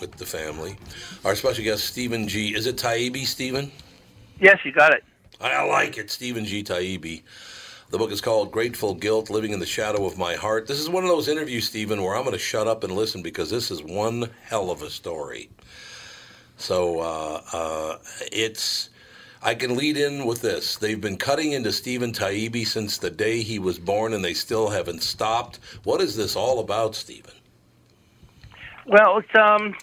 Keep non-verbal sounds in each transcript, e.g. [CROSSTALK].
with the family. Our special guest, Stephen G. Is it Taibbi, Stephen? Yes, you got it. I like it, Stephen G. Taibbi. The book is called Grateful Guilt Living in the Shadow of My Heart. This is one of those interviews, Stephen, where I'm going to shut up and listen because this is one hell of a story. So uh, uh, it's. I can lead in with this. They've been cutting into Stephen Taibbi since the day he was born, and they still haven't stopped. What is this all about, Stephen? Well, it's um,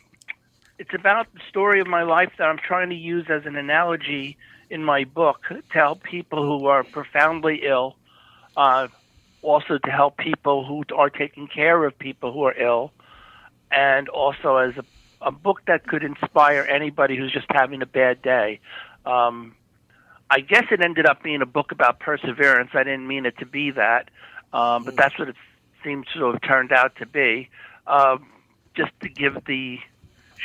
it's about the story of my life that I'm trying to use as an analogy in my book to help people who are profoundly ill, uh, also to help people who are taking care of people who are ill, and also as a, a book that could inspire anybody who's just having a bad day. Um, I guess it ended up being a book about perseverance. I didn't mean it to be that, um, but that's what it seems to have turned out to be. Uh, just to give the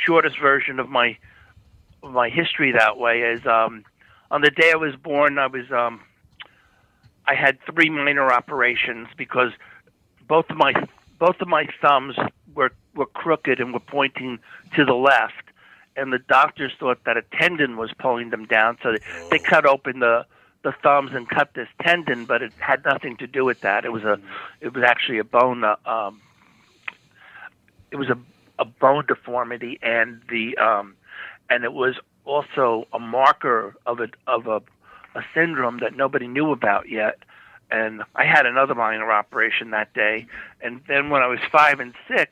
shortest version of my of my history that way is um, on the day I was born, I was um, I had three minor operations because both of my both of my thumbs were were crooked and were pointing to the left, and the doctors thought that a tendon was pulling them down, so they, they cut open the the thumbs and cut this tendon, but it had nothing to do with that. It was a it was actually a bone uh, um, it was a, a bone deformity, and the um, and it was also a marker of a of a, a syndrome that nobody knew about yet. and I had another minor operation that day. And then when I was five and six,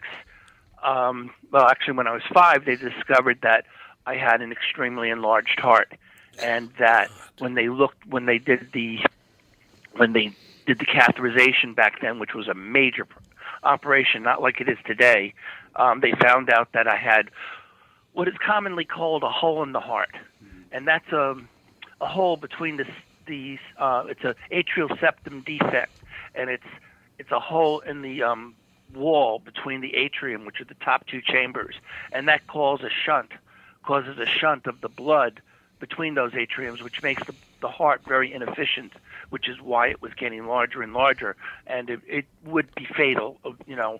um, well, actually, when I was five, they discovered that I had an extremely enlarged heart, and that when they looked, when they did the, when they did the catheterization back then, which was a major operation, not like it is today, um, they found out that I had what is commonly called a hole in the heart, and that's a, a hole between the the uh, it's a atrial septum defect, and it's it's a hole in the um, wall between the atrium, which are the top two chambers, and that causes a shunt, causes a shunt of the blood between those atriums, which makes the, the heart very inefficient, which is why it was getting larger and larger, and it, it would be fatal, you know.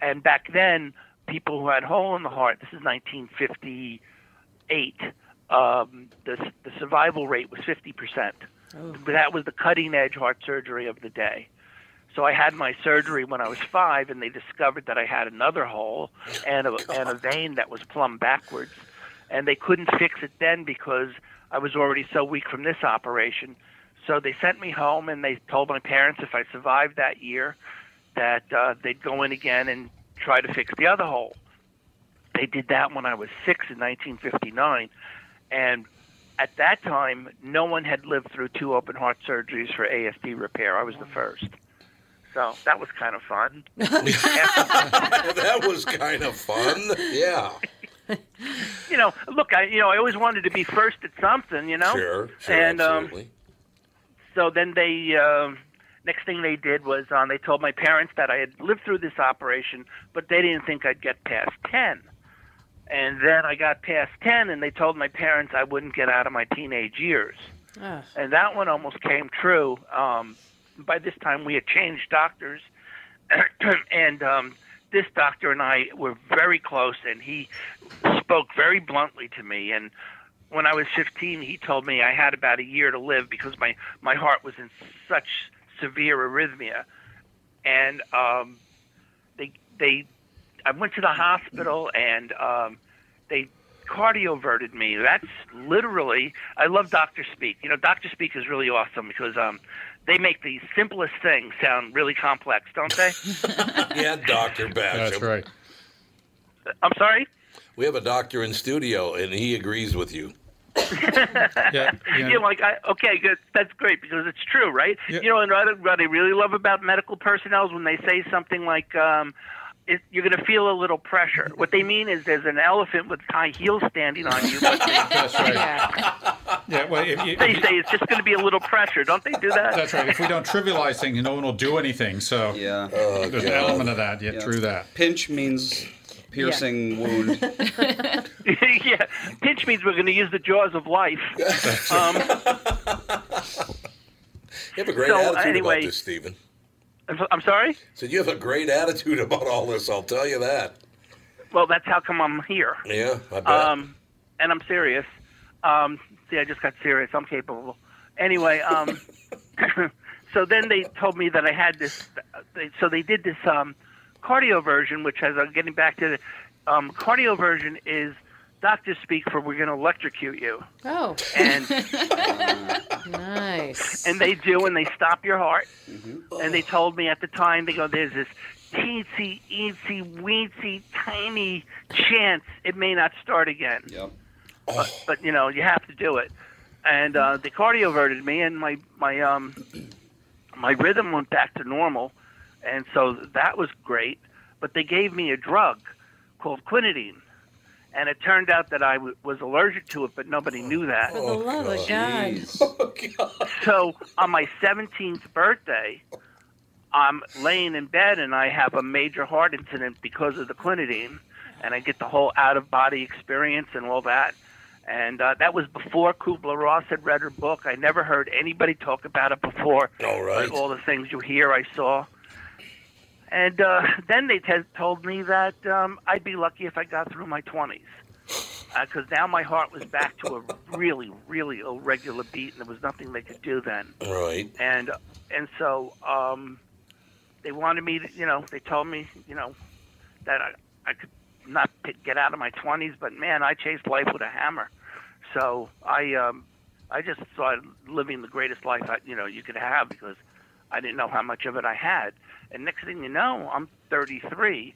And back then, people who had hole in the heart, this is 1958, um, the, the survival rate was 50%. But that was the cutting edge heart surgery of the day. So I had my surgery when I was five, and they discovered that I had another hole and a, [LAUGHS] and a vein that was plumb backwards. And they couldn't fix it then because I was already so weak from this operation. So they sent me home, and they told my parents if I survived that year, that uh, they'd go in again and try to fix the other hole. They did that when I was six in 1959, and at that time, no one had lived through two open heart surgeries for ASD repair. I was the first. So that was kind of fun. [LAUGHS] that was kind of fun. Yeah. you know, look, I you know, I always wanted to be first at something, you know. Sure. sure and um, absolutely. so then they um next thing they did was um, they told my parents that I had lived through this operation, but they didn't think I'd get past 10. And then I got past 10 and they told my parents I wouldn't get out of my teenage years. Ugh. And that one almost came true. Um, by this time, we had changed doctors, [CLEARS THROAT] and um, this doctor and I were very close, and he spoke very bluntly to me. And when I was 15, he told me I had about a year to live because my my heart was in such severe arrhythmia, and um, they they I went to the hospital and um, they cardioverted me. That's literally. I love Doctor Speak. You know, Doctor Speak is really awesome because um, they make the simplest things sound really complex, don't they? [LAUGHS] yeah, Doctor Basham. That's right. I'm sorry. We have a doctor in studio, and he agrees with you. Yeah, [LAUGHS] yeah. You know, like, I, okay, good. That's great because it's true, right? Yeah. You know, and what, what I really love about medical personnel is when they say something like, um, it, you're going to feel a little pressure. What they mean is there's an elephant with high heels standing on you, but [LAUGHS] they, That's right. Yeah. Yeah, well, if you, they say it's just going to be a little pressure. Don't they do that? that's right. If we don't trivialize things, no one will do anything. So Yeah. there's an element of that. Yeah, Yeah. true that. Pinch means piercing wound. [LAUGHS] [LAUGHS] yeah, pinch means we're going to use the jaws of life. [LAUGHS] Um, You have a great So, attitude anyway- about this, Stephen. I'm sorry. So you have a great attitude about all this. I'll tell you that. Well, that's how come I'm here. Yeah, I bet. Um, and I'm serious. Um, see, I just got serious. I'm capable. Anyway, um, [COUGHS] so then they told me that I had this. They, so they did this um, cardioversion, which as I'm getting back to the um, cardioversion is doctors speak for we're going to electrocute you, Oh, and [LAUGHS] nice. and they do, and they stop your heart. And they told me at the time, they go, there's this teensy, eensy, weensy, tiny chance it may not start again. Yep. But, but you know, you have to do it. And uh, they cardioverted me, and my my um my rhythm went back to normal, and so that was great. But they gave me a drug called quinidine, and it turned out that I w- was allergic to it, but nobody knew that. For the love of God. [LAUGHS] Jeez. So on my 17th birthday, I'm laying in bed and I have a major heart incident because of the quinidine, and I get the whole out of body experience and all that. And uh, that was before Kubler Ross had read her book. I never heard anybody talk about it before. All right. Like all the things you hear, I saw. And uh, then they t- told me that um, I'd be lucky if I got through my 20s. Because now my heart was back to a really, really irregular beat, and there was nothing they could do then right. and and so um, they wanted me to, you know, they told me, you know, that I, I could not p- get out of my twenties, but man, I chased life with a hammer. So I um, I just started living the greatest life I, you know you could have because I didn't know how much of it I had. And next thing you know, I'm 33,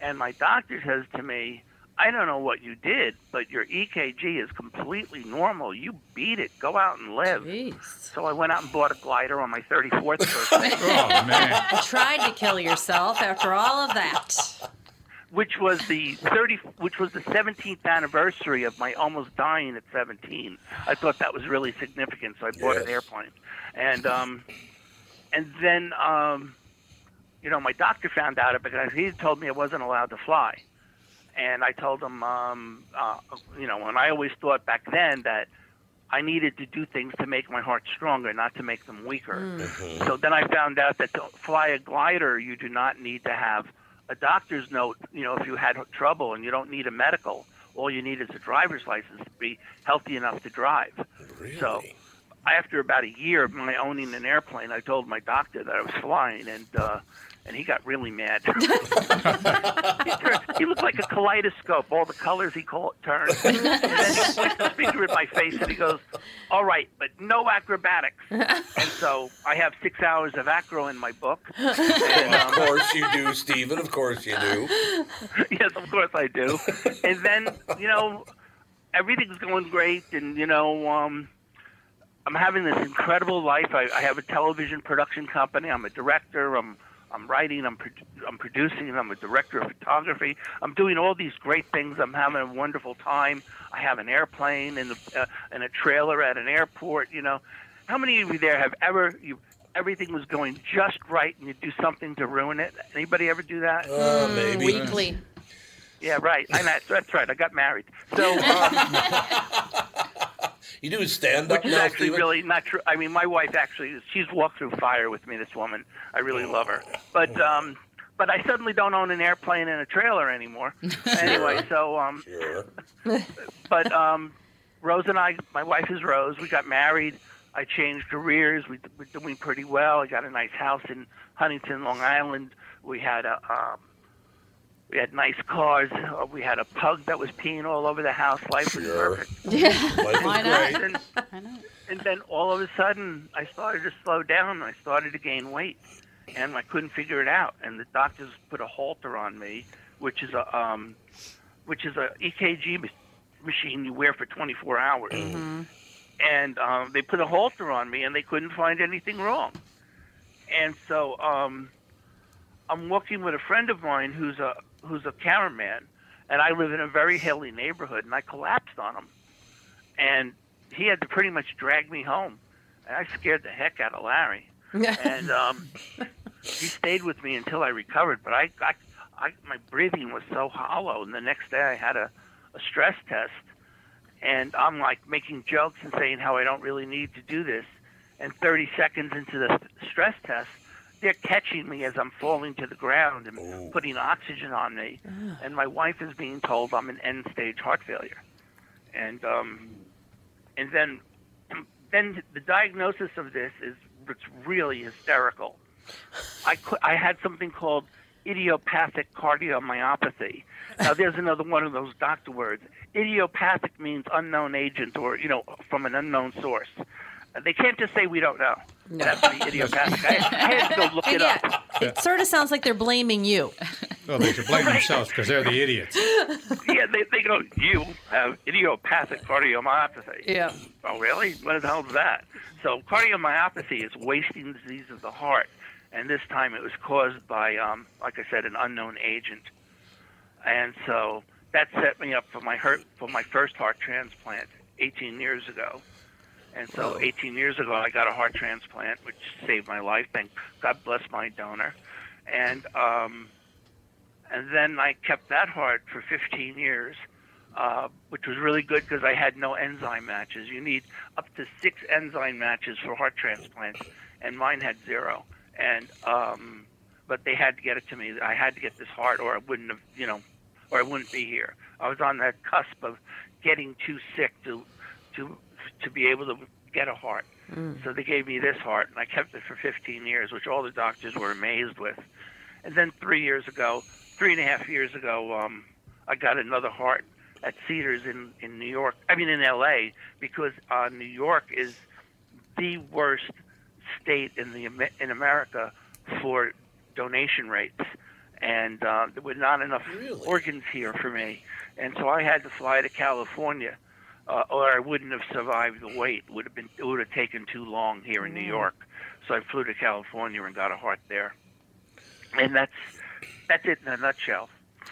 and my doctor says to me, I don't know what you did, but your EKG is completely normal. You beat it. Go out and live. Jeez. So I went out and bought a glider on my 34th [LAUGHS] birthday, Oh man. Tried to kill yourself after all of that. which was the 30, which was the 17th anniversary of my almost dying at 17. I thought that was really significant, so I bought an airplane, and um, and then um, you know my doctor found out about it because he told me I wasn't allowed to fly, and I told him, um, uh, you know, and I always thought back then that. I needed to do things to make my heart stronger, not to make them weaker. So then I found out that to fly a glider, you do not need to have a doctor's note. You know, if you had trouble and you don't need a medical, all you need is a driver's license to be healthy enough to drive. Really? So after about a year of my owning an airplane, I told my doctor that I was flying, and uh, and he got really mad. [LAUGHS] he, turned, he looked like a kaleidoscope. All the colors he called turned. and then he points the finger in my face and he goes, "All right, but no acrobatics." and so I have six hours of acro in my book. And, of um, course you do, Stephen. Of course you do. [LAUGHS] yes, of course I do. And then, you know, everything's going great, and you know, um, I'm having this incredible life. I, I have a television production company. I'm a director. I'm I'm writing. I'm pro- I'm producing. I'm a director of photography. I'm doing all these great things. I'm having a wonderful time. I have an airplane and a, uh, and a trailer at an airport. You know, how many of you there have ever you? Everything was going just right, and you do something to ruin it. Anybody ever do that? Uh, maybe. Weekly. Yeah, right. I know, that's right. I got married. So, [LAUGHS] um, You do stand up which is now, actually Stephen? really not true. I mean, my wife actually, she's walked through fire with me. This woman, I really love her. But, um, but I suddenly don't own an airplane and a trailer anymore. [LAUGHS] anyway, so, um, Sure. [LAUGHS] but um, Rose and I, my wife is Rose. We got married. I changed careers. We, we're doing pretty well. I got a nice house in Huntington, Long Island. We had a um, we had nice cars. Uh, we had a pug that was peeing all over the house. Life was Sure. perfect. Life is [LAUGHS] Why not? great. And, and then all of a sudden, I started to slow down. I started to gain weight, and I couldn't figure it out. And the doctors put a halter on me, which is a um, which is a EKG machine you wear for 24 hours. And um, they put a halter on me, and they couldn't find anything wrong. And so um, I'm walking with a friend of mine who's a who's a cameraman, and I live in a very hilly neighborhood, and I collapsed on him, and he had to pretty much drag me home, and I scared the heck out of Larry, [LAUGHS] and um, he stayed with me until I recovered. But I, I, I, my breathing was so hollow, and the next day I had a, a stress test, and I'm like making jokes and saying how I don't really need to do this, and 30 seconds into the stress test. They're catching me as I'm falling to the ground and putting oxygen on me, and my wife is being told I'm an end-stage heart failure, and um, and then then the diagnosis of this is it's really hysterical. I cou- I had something called idiopathic cardiomyopathy. Now there's another one of those doctor words. Idiopathic means unknown agent or you know from an unknown source. They can't just say we don't know. That's the idiopathic. I, I had to go look And it up. yet, it sort of sounds like they're blaming you. Well, they should blame [LAUGHS] themselves because they're the idiots. Yeah, they, they go, you have idiopathic cardiomyopathy. Yeah. Oh, really? What the hell is that? So cardiomyopathy is wasting disease of the heart, and this time it was caused by, um, like I said, an unknown agent. And so that set me up for my heart, for my first heart transplant 18 years ago. And so 18 years ago, I got a heart transplant, which saved my life. Thank God bless my donor. And um, and then I kept that heart for 15 years, uh, which was really good because I had no enzyme matches. You need up to six enzyme matches for heart transplants, and mine had zero. And um, but they had to get it to me. I had to get this heart, or I wouldn't have, you know, or I wouldn't be here. I was on that cusp of getting too sick to to to be able to get a heart. So they gave me this heart, and I kept it for 15 years, which all the doctors were amazed with. And then three years ago, three and a half years ago, um, I got another heart at Cedars in in New York. I mean in L.A. because uh, New York is the worst state in the Am- in America for donation rates, and uh, there were not enough Really? organs here for me, and so I had to fly to California, uh, or I wouldn't have survived the wait. Would have been it would have taken too long here in New York, so I flew to California and got a heart there, and that's that's it in a nutshell.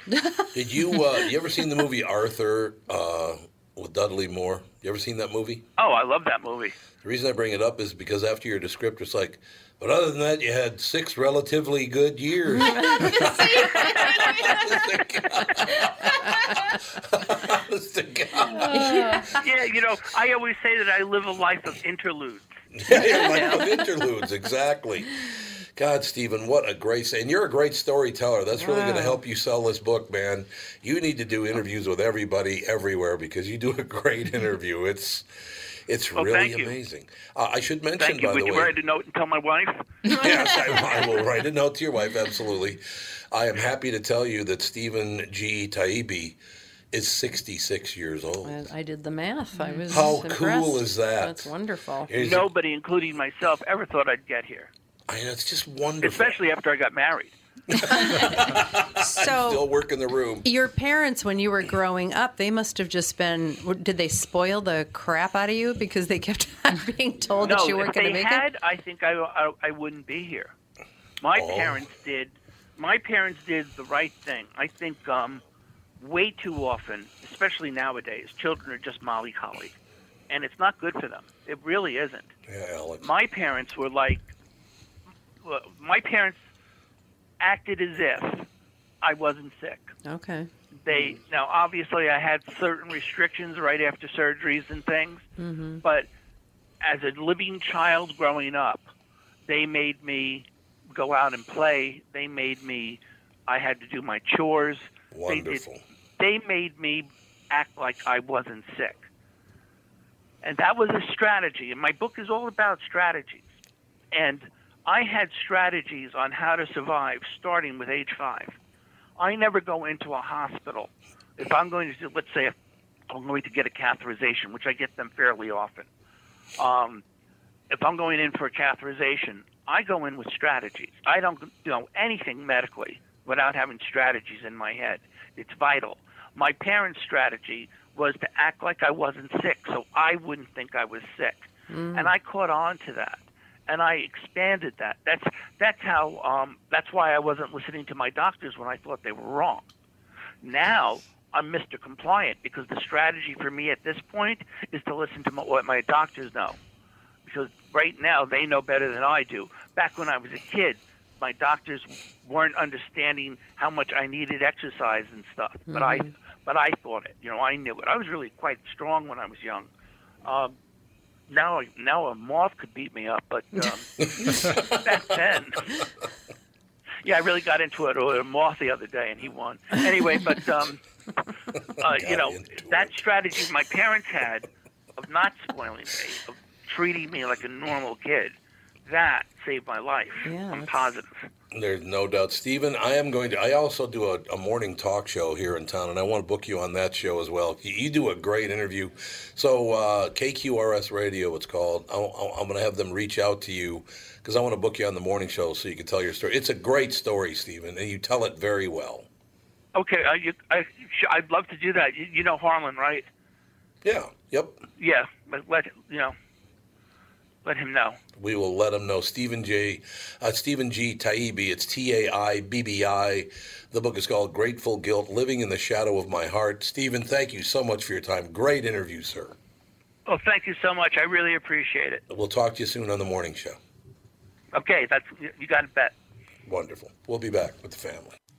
[LAUGHS] Did you uh, you ever seen the movie Arthur uh, with Dudley Moore? You ever seen that movie? Oh, I love that movie. The reason I bring it up is because after your descriptor, it's like, but other than that, you had six relatively good years. [LAUGHS] [LAUGHS] Honest to God. [LAUGHS] Yeah, you know, I always say that I live a life of interludes. Yeah, you're of interludes, exactly. God, Stephen, what a great and you're a great storyteller. That's really going to help you sell this book, man. You need to do interviews with everybody everywhere because you do a great interview. It's it's Oh, really amazing. Uh, I should mention, Thank you. by Would the you way, write a note and tell my wife? [LAUGHS] yes, I, I will write a note to your wife. Absolutely. I am happy to tell you that Stephen G. Taibbi is 66 years old. I, I did the math. I was How impressed. cool is that? That's wonderful. He's- Nobody, including myself, ever thought I'd get here, I know, it's just wonderful. especially after I got married. So [LAUGHS] Still work in the room. your parents, when you were growing up, they must have just been. Did they spoil the crap out of you because they kept [LAUGHS] on being told no, that you weren't going to make had, it? I think I, I, I wouldn't be here. My Oh. parents did. My parents did the right thing. I think um, way too often, especially nowadays, children are just mollycoddled, and it's not good for them. It really isn't. Yeah, Alex. my parents were like well, my parents acted as if I wasn't sick. Okay. They now obviously I had certain restrictions right after surgeries and things, mm-hmm. but as a living child growing up, they made me go out and play. They made me I had to do my chores. They did- Wonderful. they made me act like I wasn't sick. And that was a strategy. And my book is all about strategies. And I had strategies on how to survive starting with age five. I never go into a hospital. If I'm going to, do, let's say, if I'm going to get a catheterization, which I get them fairly often. Um, if I'm going in for a catheterization, I go in with strategies. I don't know anything medically without having strategies in my head. It's vital. My parents' strategy was to act like I wasn't sick so I wouldn't think I was sick. And I caught on to that. And I expanded that. That's that's how um, that's why I wasn't listening to my doctors when I thought they were wrong. Now I'm Mr. Compliant because the strategy for me at this point is to listen to my, what my doctors know because right now they know better than I do. Back when I was a kid, my doctors weren't understanding how much I needed exercise and stuff. But I, but I thought it. You know, I knew it. I was really quite strong when I was young. Um, now, now a moth could beat me up, but um, [LAUGHS] back then. Yeah, I really got into it with a moth the other day, and he won. Anyway, but um, [LAUGHS] uh, you know that it. strategy my parents had of not spoiling me, of treating me like a normal kid, that saved my life. Yeah, I'm that's- positive. There's no doubt, Stephen. I am going to. I also do a, a morning talk show here in town, and I want to book you on that show as well. You, you do a great interview. So uh, KQRS Radio, it's called. I, I, I'm going to have them reach out to you because I want to book you on the morning show so you can tell your story. It's a great story, Stephen, and you tell it very well. Okay, you, I, sh- I'd love to do that. You, you know Harlan, right? Yeah. Yep. Yeah, but let you know, let him know. We will let them know. Stephen J. Uh, Stephen G. Taibbi. It's T A I B B I. The book is called Grateful Guilt: Living in the Shadow of My Heart. Stephen, thank you so much for your time. Great interview, sir. Oh, thank you so much. I really appreciate it. We'll talk to you soon on the morning show. Okay, that's you got it bet. Wonderful. We'll be back with the family.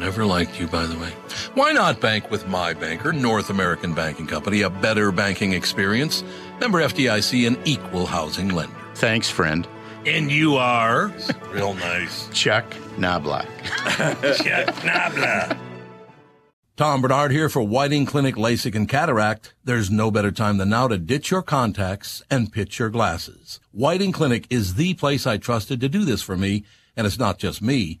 I have never liked you, by the way. Why not bank with my banker, North American Banking Company, a better banking experience? Member FDIC, an equal housing lender. Thanks, friend. And you are? [LAUGHS] Real nice. Chuck Knoblauch. [LAUGHS] Chuck Knoblauch. Tom Barnard here for Whiting Clinic LASIK and Cataract. There's no better time than now to ditch your contacts and pitch your glasses. Whiting Clinic is the place I trusted to do this for me, and it's not just me.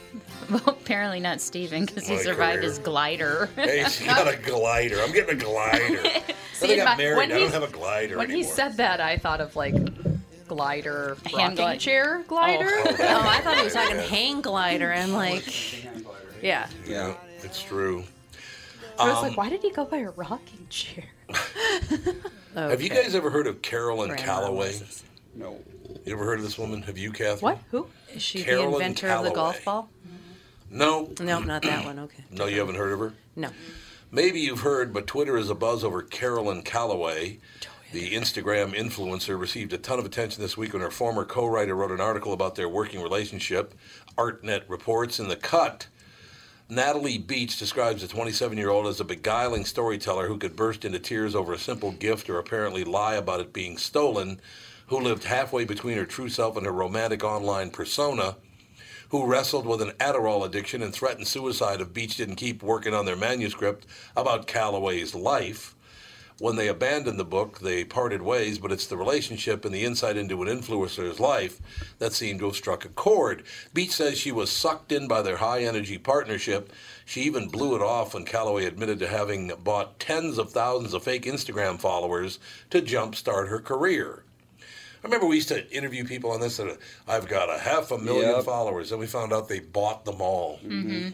[LAUGHS] Well, apparently not Steven because he My survived career. his glider. Hey, she got a glider. I'm getting a glider. [LAUGHS] then See, I got if I- married. when I don't he's- have a glider When he anymore. said that, I thought of like glider, Hand rocking glide- chair glider. Oh, I thought he was talking hang glider. I'm like, yeah. yeah, it's true. I was Um, like, why did he go by a rocking chair? [LAUGHS] Have you guys ever heard of Carolyn Grandma Calloway? was. No. You ever heard of this woman? Have you, Catherine? What? Who? Is she Carolyn the inventor of the golf ball? No. No, not that one. Okay. No, you haven't heard of her? No. Maybe you've heard, but Twitter is abuzz over Carolyn Calloway. The Instagram influencer received a ton of attention this week when her former co writer wrote an article about their working relationship. ArtNet reports in the cut. Natalie Beach describes the 27 year old as a beguiling storyteller who could burst into tears over a simple gift or apparently lie about it being stolen, who lived halfway between her true self and her romantic online persona who wrestled with an Adderall addiction and threatened suicide if Beach didn't keep working on their manuscript about Calloway's life. When they abandoned the book, they parted ways, but it's the relationship and the insight into an influencer's life that seemed to have struck a chord. Beach says she was sucked in by their high energy partnership. She even blew it off when Calloway admitted to having bought tens of thousands of fake Instagram followers to jumpstart her career. I remember we used to interview people on this that I've got a half a million Yep. followers, and we found out they bought them all. Mm-hmm.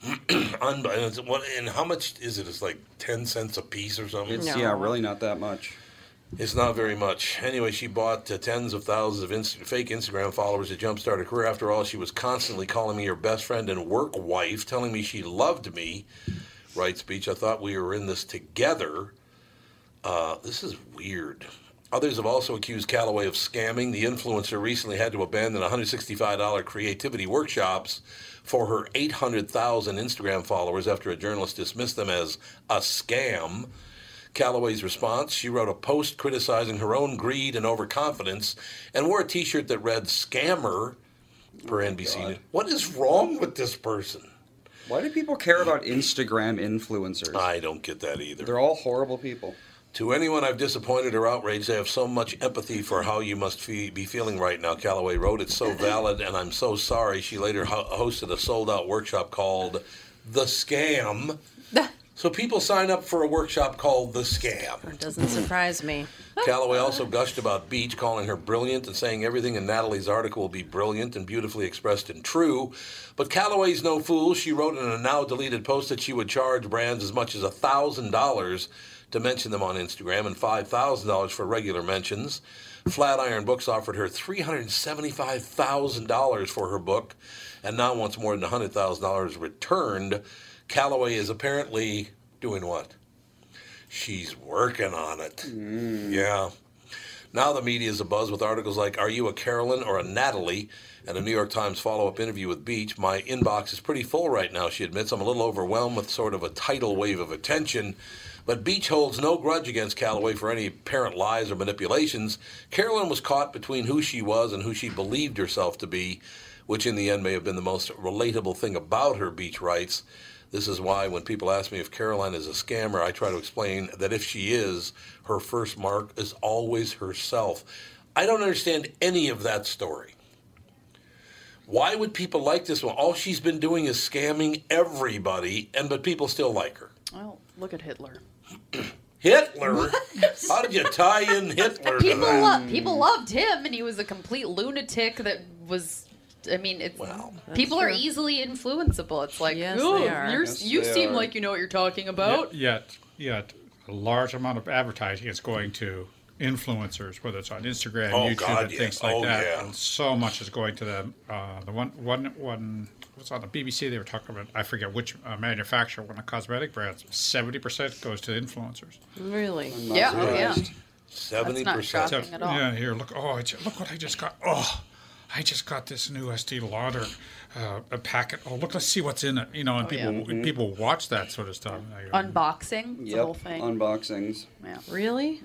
[CLEARS THROAT] And, what, and how much is it? It's like 10 cents a piece or something? It's yeah, really not that much. It's not very much. Anyway, she bought uh, tens of thousands of inst- fake Instagram followers to jumpstart her career. After all, she was constantly calling me her best friend and work wife, telling me she loved me. Right speech. I thought we were in this together. Uh, this is weird. Others have also accused Calloway of scamming. The influencer recently had to abandon $165 creativity workshops for her 800,000 Instagram followers after a journalist dismissed them as a scam. Calloway's response she wrote a post criticizing her own greed and overconfidence and wore a t shirt that read scammer per oh NBC. News. What is wrong with this person? Why do people care about Instagram influencers? I don't get that either. They're all horrible people. To anyone I've disappointed or outraged, I have so much empathy for how you must fe- be feeling right now, Calloway wrote. It's so [LAUGHS] valid, and I'm so sorry. She later ho- hosted a sold out workshop called The Scam. so people sign up for a workshop called The Scam. It doesn't surprise me. Calloway also gushed about Beach, calling her brilliant and saying everything in Natalie's article will be brilliant and beautifully expressed and true. But Calloway's no fool. She wrote in a now deleted post that she would charge brands as much as a $1,000 to mention them on Instagram and $5,000 for regular mentions. Flatiron Books offered her $375,000 for her book and now wants more than $100,000 returned. Calloway is apparently doing what? She's working on it. Mm. Yeah. Now the media is abuzz with articles like Are you a Carolyn or a Natalie? and a New York Times follow up interview with Beach. My inbox is pretty full right now, she admits. I'm a little overwhelmed with sort of a tidal wave of attention. But Beach holds no grudge against Calloway for any apparent lies or manipulations. Carolyn was caught between who she was and who she believed herself to be which in the end may have been the most relatable thing about her beach writes. This is why when people ask me if Caroline is a scammer, I try to explain that if she is, her first mark is always herself. I don't understand any of that story. Why would people like this one? All she's been doing is scamming everybody, and but people still like her. Well, look at Hitler. [COUGHS] Hitler? How did you tie in Hitler to People, that? lo- people loved him, and he was a complete lunatic that was. I mean, it's people are easily influenceable. It's like, Yes, oh, you're, Yes, you seem are. like you know what you're talking about. Yet, yet, a large amount of advertising is going to influencers, whether it's on Instagram, Oh, YouTube, God, and yeah. things like Oh, that. yeah. And so much is going to them. Uh, the one, one, one was on the BBC. They were talking about I forget which uh, manufacturer, one of the cosmetic brands. Seventy percent goes to influencers. Really? Yeah, oh, yeah. Seventy percent. shocking. Yeah, here, look. Oh, I look what I just got. Oh, I just got this new Estee Lauder uh, a packet. Oh, look, let's see what's in it. You know, and Oh, people yeah. people watch that sort of stuff. I go, Unboxing, the Yep. whole thing. Unboxings. yeah. Really?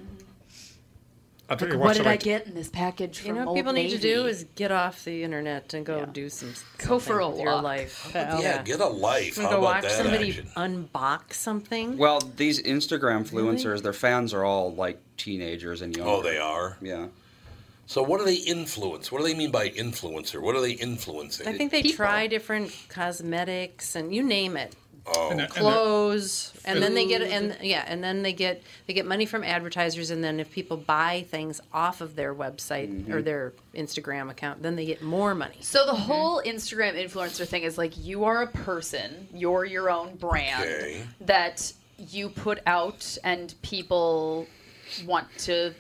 I'll tell you What what, did so I get in this package You know what Old people need to do is get off the internet and go Yeah. do some Go for something a with your walk. life. Yeah, get a life. How go about watch that somebody action? unbox something. Well, these Instagram influencers, their fans are all like teenagers and younger. Oh, they are. Yeah. So what do they influence? What do they mean by influencer? What are they influencing? I think they People. try different cosmetics and you name it. Oh, And, and Clothes, and then they get and yeah, and then they get they get money from advertisers, and then if people buy things off of their website or their Instagram account, then they get more money. So the whole Instagram influencer thing is like you are a person, you're your own brand Okay. that you put out and people want to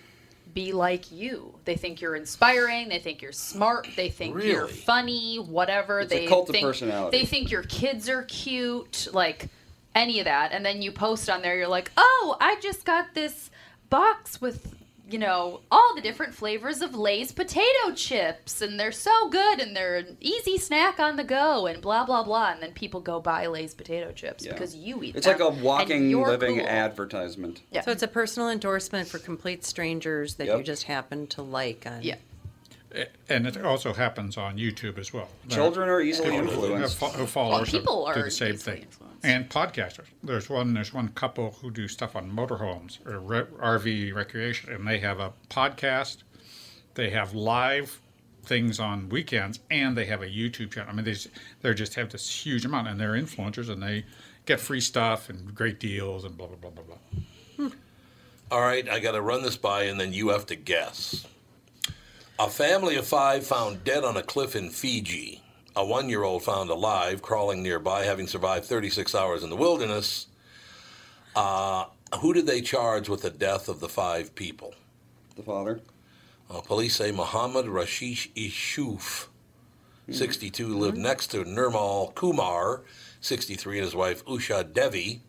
be like you. They think you're inspiring, they think you're smart, they think you're funny, whatever. It's a they cult of personality. they think your kids are cute, like any of that. And then you post on there you're like, "Oh, I just got this box with you know, all the different flavors of Lay's potato chips, and they're so good, and they're an easy snack on the go, and blah blah blah. And then people go buy Lay's potato chips Yeah. because you eat It's them, like a walking, living cool. advertisement. Yeah. So it's a personal endorsement for complete strangers that Yep. you just happen to like on. Yeah. and it also happens on YouTube as well. Children are easily influenced. Who, who followers Well, people do are the same thing, influenced. And podcasters. There's one. There's one couple who do stuff on motorhomes or re- RV recreation, and they have a podcast. They have live things on weekends, and they have a YouTube channel. I mean, they just, they just have this huge amount, and they're influencers, and they get free stuff and great deals and blah blah blah blah blah. Hmm. All right, I got to run this by, and then you have to guess. A family of five found dead on a cliff in Fiji. A one year old found alive, crawling nearby, having survived 36 hours in the wilderness. Uh, who did they charge with the death of the five people? The father. Uh, police say Muhammad Rashish Ishuf, 62, lived next to Nirmal Kumar, 63, and his wife Usha Devi,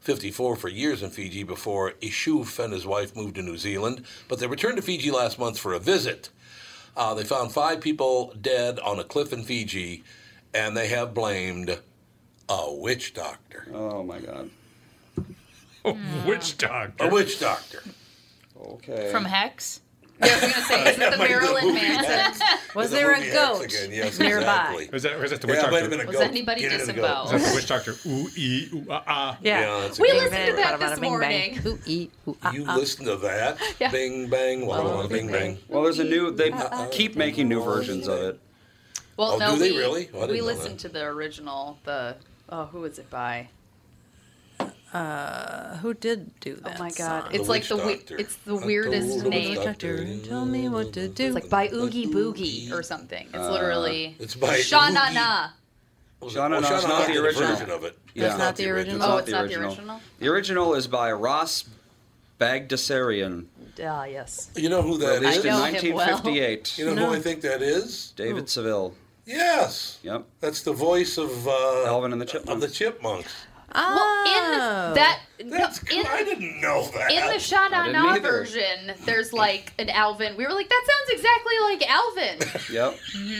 54, for years in Fiji before Ishuf and his wife moved to New Zealand. But they returned to Fiji last month for a visit. Uh, they found five people dead on a cliff in Fiji, and they have blamed a witch doctor. Oh my God. [LAUGHS] A witch doctor. A witch doctor. Okay. From Hex. Yeah, I was gonna say, [LAUGHS] is it the Marilyn Manson? Was The there a movie goat again, yes, nearby? exactly. Was that was that the witch Yeah, it might doctor? have been a Was goat. anybody Get it in the disemboweled? Was that the witch doctor? Ooh ee ooh ah ah. Yeah. Yeah, that's a We good listened to one. that Bada, bada, this bing, morning. Ooh, ee, ooh, ah, You ah. listen to that? [LAUGHS] Yeah. Bing bang, walla walla, bing bang. Well, there's a new. They keep making new versions of it. Well, Oh, no, do they we, really? Oh, I didn't we know listened that. to the original. The oh, who was it by? Uh, who did do that? Oh my god, song? it's The like the we- Doctor. it's the weirdest the name. Doctor, tell me what to do. It's like by Oogie Boogie or something. It's literally It's by Sha Na Oogie- Na. Shana Well, Na's Shana not the original. version of it. Yeah. That's not the original? Oh, it's not the original? The original is by Ross Bagdasarian, Ah, yes. You know who that released is? in know him well. 1958. You know No. who I think that is? David Seville. Yes. Yep. That's the voice of uh, Alvin and the of the Chipmunks. Well, in Oh. that That's in, I didn't know that. in the Sha Na Na version, there's like an Alvin. We were like, that sounds exactly like Alvin. [LAUGHS] Yep.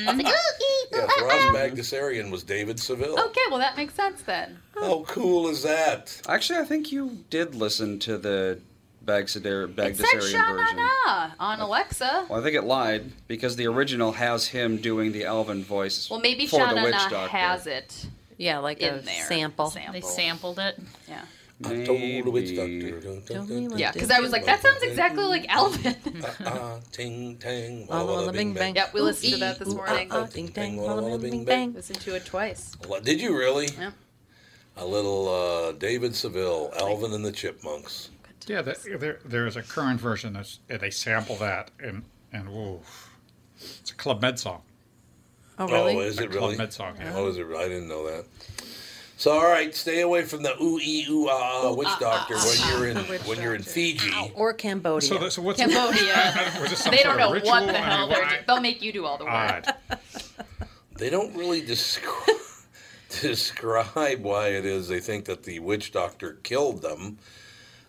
I was like, "Ooh, ee, Ross ah, Bagdasarian was David Seville. ah." Okay, well that makes sense then. How cool is that? Actually, I think you did listen to the Bagdasarian It said Sha Na version. Na on Alexa. Well, I think it lied because the original has him doing the Alvin voice Well, maybe for Sha the Na Witch Na Doctor. has it. Yeah, like in a there. sample. They sampled it. Yeah. I told the witch doctor. Dun, dun, dun, dun, Yeah, because I was like, that sounds exactly like Alvin. Ah, [LAUGHS] [LAUGHS] ting tang, Walla walla bing bang. Yep, we listened to that this morning. ah, ah, ding dang, walla walla walla bing bing bang. Listened to it twice. Well, Did you really? Yeah. A little uh, David Seville, Alvin and the Chipmunks. Yeah, the, there, there is a current version that's uh, they sample that and and whoa, it's a Club Med song. Oh, really? Oh, is A it Club really? Med song. Yeah. Oh, is it? I didn't know that. So, all right, stay away from the ooh ee ooh ah ah witch doctor when you're in when you're in Fiji. Or Cambodia. So, so what's Cambodia. [LAUGHS] was this some they sort don't of know ritual? what the I hell mean, they're why- doing. They'll make you do all the work. Odd. [LAUGHS] They don't really describe [LAUGHS] describe why it is they think that the witch doctor killed them.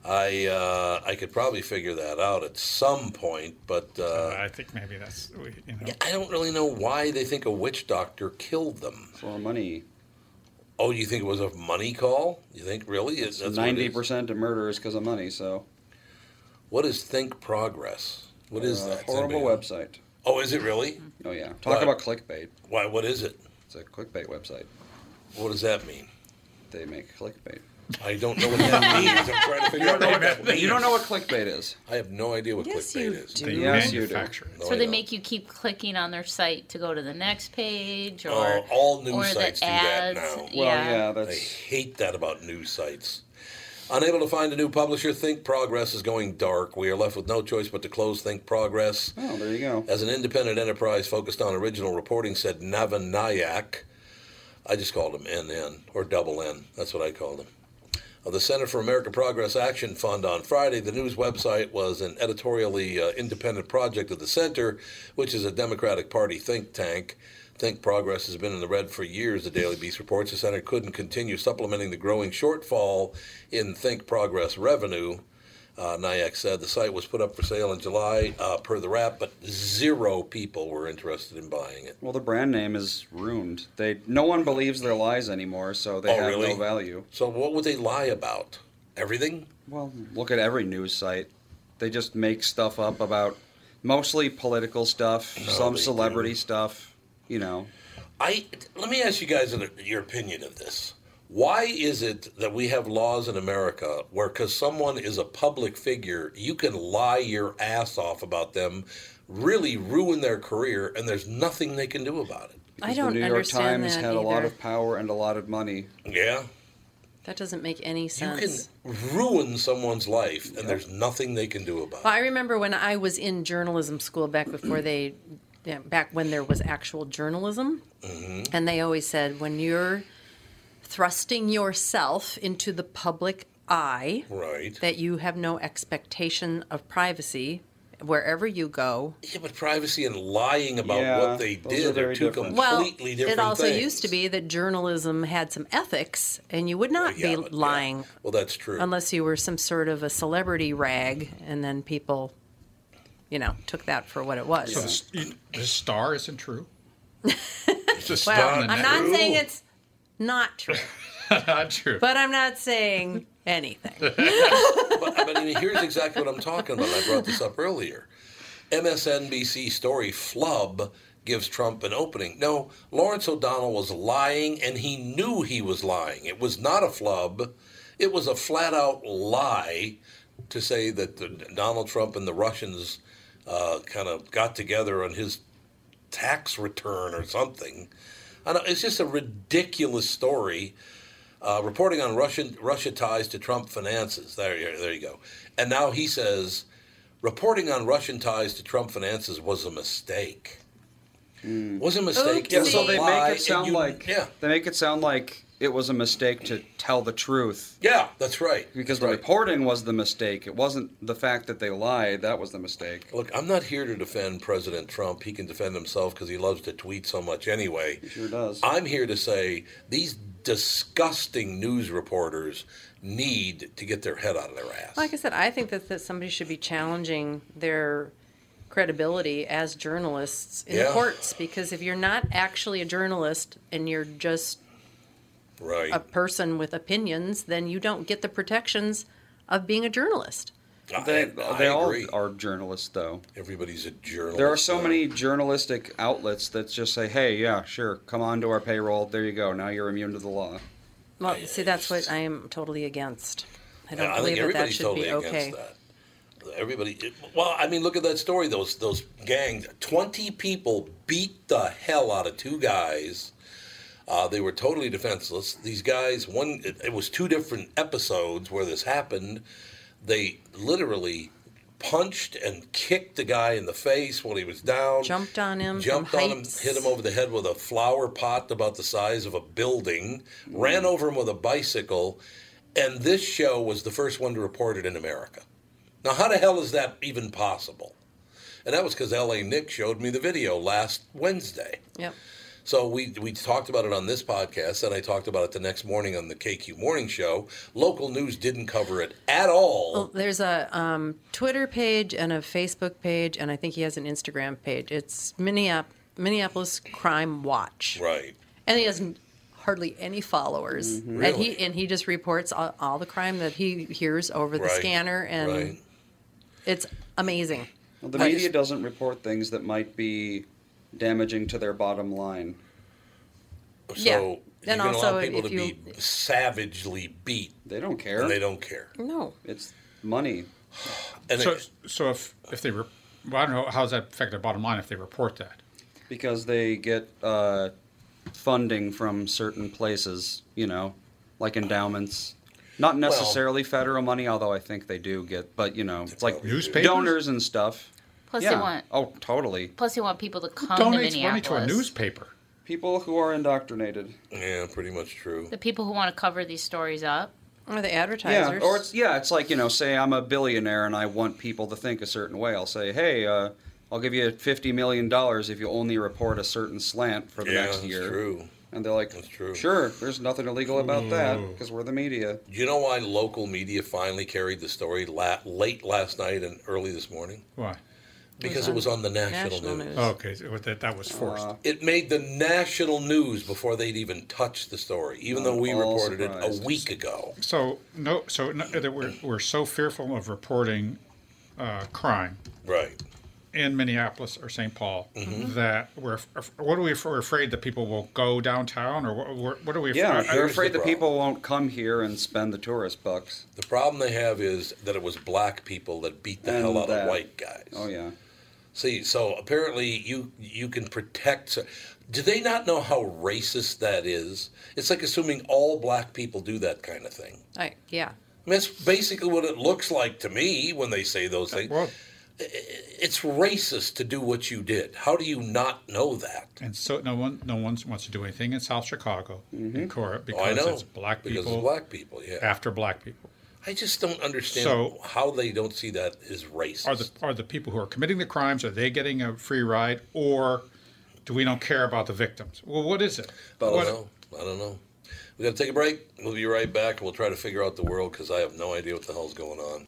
I uh, I could probably figure that out at some point, but uh, I think maybe that's you know. I don't really know why they think a witch doctor killed them. For money. Oh, you think it was a money call? You think really? Is that's what it Ninety is? percent of murders because of money. So What is Think Progress? What is Uh, that? horrible Anybody website. Oh, is it really? Oh yeah. Talk Why? about clickbait. Why? What is it? It's a clickbait website. What does that mean? They make clickbait. I don't know what that [LAUGHS] means. I'm trying to figure out what that means. You don't know what clickbait is. I have no idea what Yes, clickbait you is. do. Yes, you do. manufacture. No, so I they don't. make you keep clicking on their site to go to the next page, or Oh, all news or sites the do that ads. now. Well, yeah. yeah, I that's hate that about news sites. Unable to find a new publisher, Think Progress is going dark. We are left with no choice but to close Think Progress. oh, there you go. As an independent enterprise focused on original reporting, said Navin Nayak. I just called him NN, or double N. That's what I called him. Of the Center for American Progress Action Fund on Friday, the news website was an editorially uh, independent project of the Center, which is a Democratic Party think tank. Think Progress has been in the red for years, the Daily Beast reports. The Center couldn't continue supplementing the growing shortfall in Think Progress revenue. Uh, Nayak said the site was put up for sale in July uh, per the wrap, but zero people were interested in buying it. Well, the brand name is ruined. They no one believes their lies anymore, so they Oh, have really? no value. So, what would they lie about? Everything? Well, look at every news site. They just make stuff up about mostly political stuff, some they celebrity do. stuff. You know, I let me ask you guys an- your opinion of this. Why is it that we have laws in America where, because someone is a public figure, you can lie your ass off about them, really ruin their career, and there's nothing they can do about it? I don't the New York Times that had a lot of power and a lot of money. Yeah, That doesn't make any sense. you can ruin someone's life, and there's nothing they can do about Well, it. I remember when I was in journalism school back before they, yeah, back when there was actual journalism, Mm-hmm. and they always said when you're thrusting yourself into the public eye, Right. that you have no expectation of privacy wherever you go. Yeah, but privacy and lying about Yeah, what they those are did are, very two different. Well, completely different it also things. used to be that journalism had some ethics, and you would not Yeah, be but, yeah. lying Well, that's true. unless you were some sort of a celebrity rag, and then people, you know, took that for what it was. So the, the star isn't true. [LAUGHS] it's just Well, star on the I'm net. not saying it's not [LAUGHS] true, not true. but I'm not saying anything. [LAUGHS] but, but I mean, here's exactly what I'm talking about. I brought this up earlier. MSNBC story flub gives Trump an opening. No, Lawrence O'Donnell was lying, and he knew he was lying. It was not a flub. It was a flat out lie to say that the, Donald Trump and the Russians uh, kind of got together on his tax return or something. I know, it's just a ridiculous story. Uh, reporting on Russian Russia ties to Trump finances. There, you- there you go. And now he says, reporting on Russian ties to Trump finances was a mistake. Was a mistake. Oopsie. Yeah, so a they lie, make it sound you- like yeah, they make it sound like it was a mistake to tell the truth yeah, that's right. because That's the right. reporting was the mistake. It wasn't the fact that they lied that was the mistake. Look, I'm not here to defend President Trump. He can defend himself because he loves to tweet so much anyway. He sure does. I'm here to say these disgusting news reporters need to get their head out of their ass. Like I said, I think that, that somebody should be challenging their credibility as journalists in the Yeah. courts because if you're not actually a journalist and you're just right. a person with opinions, then you don't get the protections of being a journalist. They, I they all are journalists, though. Everybody's a journalist. There are so now. many journalistic outlets that just say, "Hey, yeah, sure, come on to our payroll. There you go. Now you're immune to the law." Well, see, that's what I am totally against. I don't Yeah, believe think that that should totally be okay. that. Everybody. it- well, I mean, look at that story. Those those gangs. Twenty people beat the hell out of two guys. Uh, they were totally defenseless. These guys. One. It, it was two different episodes where this happened. They literally punched and kicked the guy in the face when he was down. Jumped on him. Jumped on him, hit him over the head with a flower pot about the size of a building, ran over him with a bicycle, and this show was the first one to report it in America. Now, how the hell is that even possible? And that was because LA Nick showed me the video last Wednesday. Yep. So we we talked about it on this podcast, and I talked about it the next morning on the KQ Morning Show. Local news didn't cover it at all. Well, there's a um, Twitter page and a Facebook page, and I think he has an Instagram page. It's Minneap- Minneapolis Crime Watch, Right. and he has hardly any followers. Mhm. And he and he just reports all, all the crime that he hears over the Right, scanner, and right. it's amazing. Well, the media just- doesn't report things that might be damaging to their bottom line. So Yeah. you're And going to allow people to you- be savagely beat. They don't care. They don't care. No. It's money. And so, it- so if if they, re- well, I don't know how does that affect their bottom line if they report that. Because they get uh, funding from certain places, you know, like endowments. Not necessarily federal money, although I think they do get, but you know, it's like Newspapers? donors and stuff. Plus they yeah. want- Oh, totally. Plus, you want people to come Donates to money Minneapolis. to a newspaper. People who are indoctrinated. Yeah, pretty much true. The people who want to cover these stories up. Or the advertisers. Yeah, advertisers. or it's yeah, it's like you know, say I'm a billionaire and I want people to think a certain way. I'll say, hey, uh, I'll give you fifty million dollars if you only report a certain slant for the Yeah, next that's year. true. And they're like, That's true. Sure, there's nothing illegal about that because we're the media. Do you know why local media finally carried the story la- late last night and early this morning? Why? Because it was on the national, National news. news. Oh, okay, so that that was forced. It made the national news before they'd even touched the story, even though we I'm all reported it surprised. a week ago. So no, so no, that we're we're so fearful of reporting uh, crime Right. in Minneapolis or St. Paul Mm-hmm. that we're what are we we're afraid that people will go downtown or what, what- what are we? Yeah, afraid? they're here's afraid the that problem. people won't come here and spend the tourist bucks. The problem they have is that it was black people that beat the And hell out that- of white guys. Oh yeah. See, so apparently you you can protect. Do they not know how racist that is? It's like assuming all black people do that kind of thing. I, yeah. I mean, that's basically what it looks like to me when they say those things. Well, It's racist to do what you did. How do you not know that? and so no one no one wants to do anything in South Chicago in mm-hmm. Cora because Oh, I know. it's black people. because people it's black people. Yeah, after black people. I just don't understand So- how they don't see that as racist. Are the are the people who are committing the crimes are they getting a free ride or do we don't care about the victims? Well, what is it? I don't What- know. I don't know. We got to take a break. We'll be right back. We'll try to figure out the world because I have no idea what the hell's going on.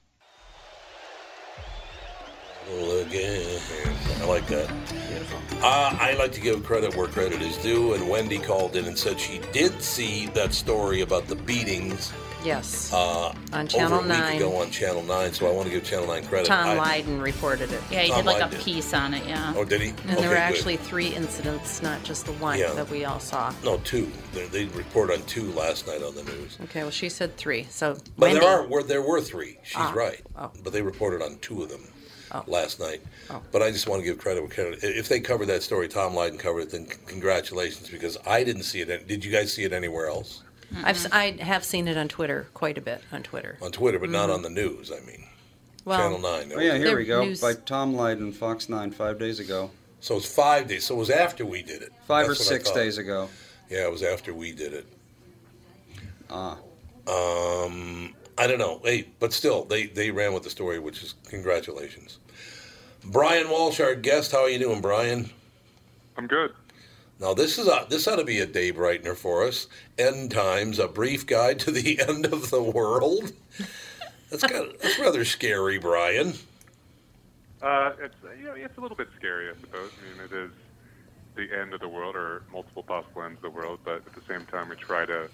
Again. I like that. Uh, I like to give credit where credit is due, and Wendy called in and said she did see that story about the beatings Yes. uh, On Channel over a week 9. ago on Channel 9, so I want to give Channel 9 credit. Tom I- Lyden reported it. Yeah, he Tom did like a Lyden did. piece on it. Yeah. Oh, did he? And Okay, there were good. actually three incidents, not just the one Yeah. that we all saw. No, two. They, they report on two last night on the news. Okay, well, she said three. So But Wendy, there are were there were three. She's Ah. right. Oh. But they reported on two of them last night. Oh. But I just want to give credit where credit. If they covered that story, Tom Lyden covered it. Then congratulations, because I didn't see it. Did you guys see it anywhere else I've, s- I have seen it on Twitter quite a bit on Twitter. on Twitter, but not Mhm. on the news? I mean, Well, Channel Nine. Oh yeah, here we go. news- By Tom Lyden, Fox Nine, five days ago. So it's five days. So it was after we did it. Five That's or six days ago. Yeah, it was after we did it. Ah. Um, I don't know. Hey, but still, they they ran with the story, which is congratulations. Bryan Walsh, our guest. How are you doing, Bryan? I'm good. Now this is a, this ought to be a day brightener for us. End times, a brief guide to the [LAUGHS] end of the world. That's kind of, that's rather scary, Bryan. Uh, it's you know it's a little bit scary, I suppose. I mean, it is the end of the world or multiple possible ends of the world, but at the same time, we try to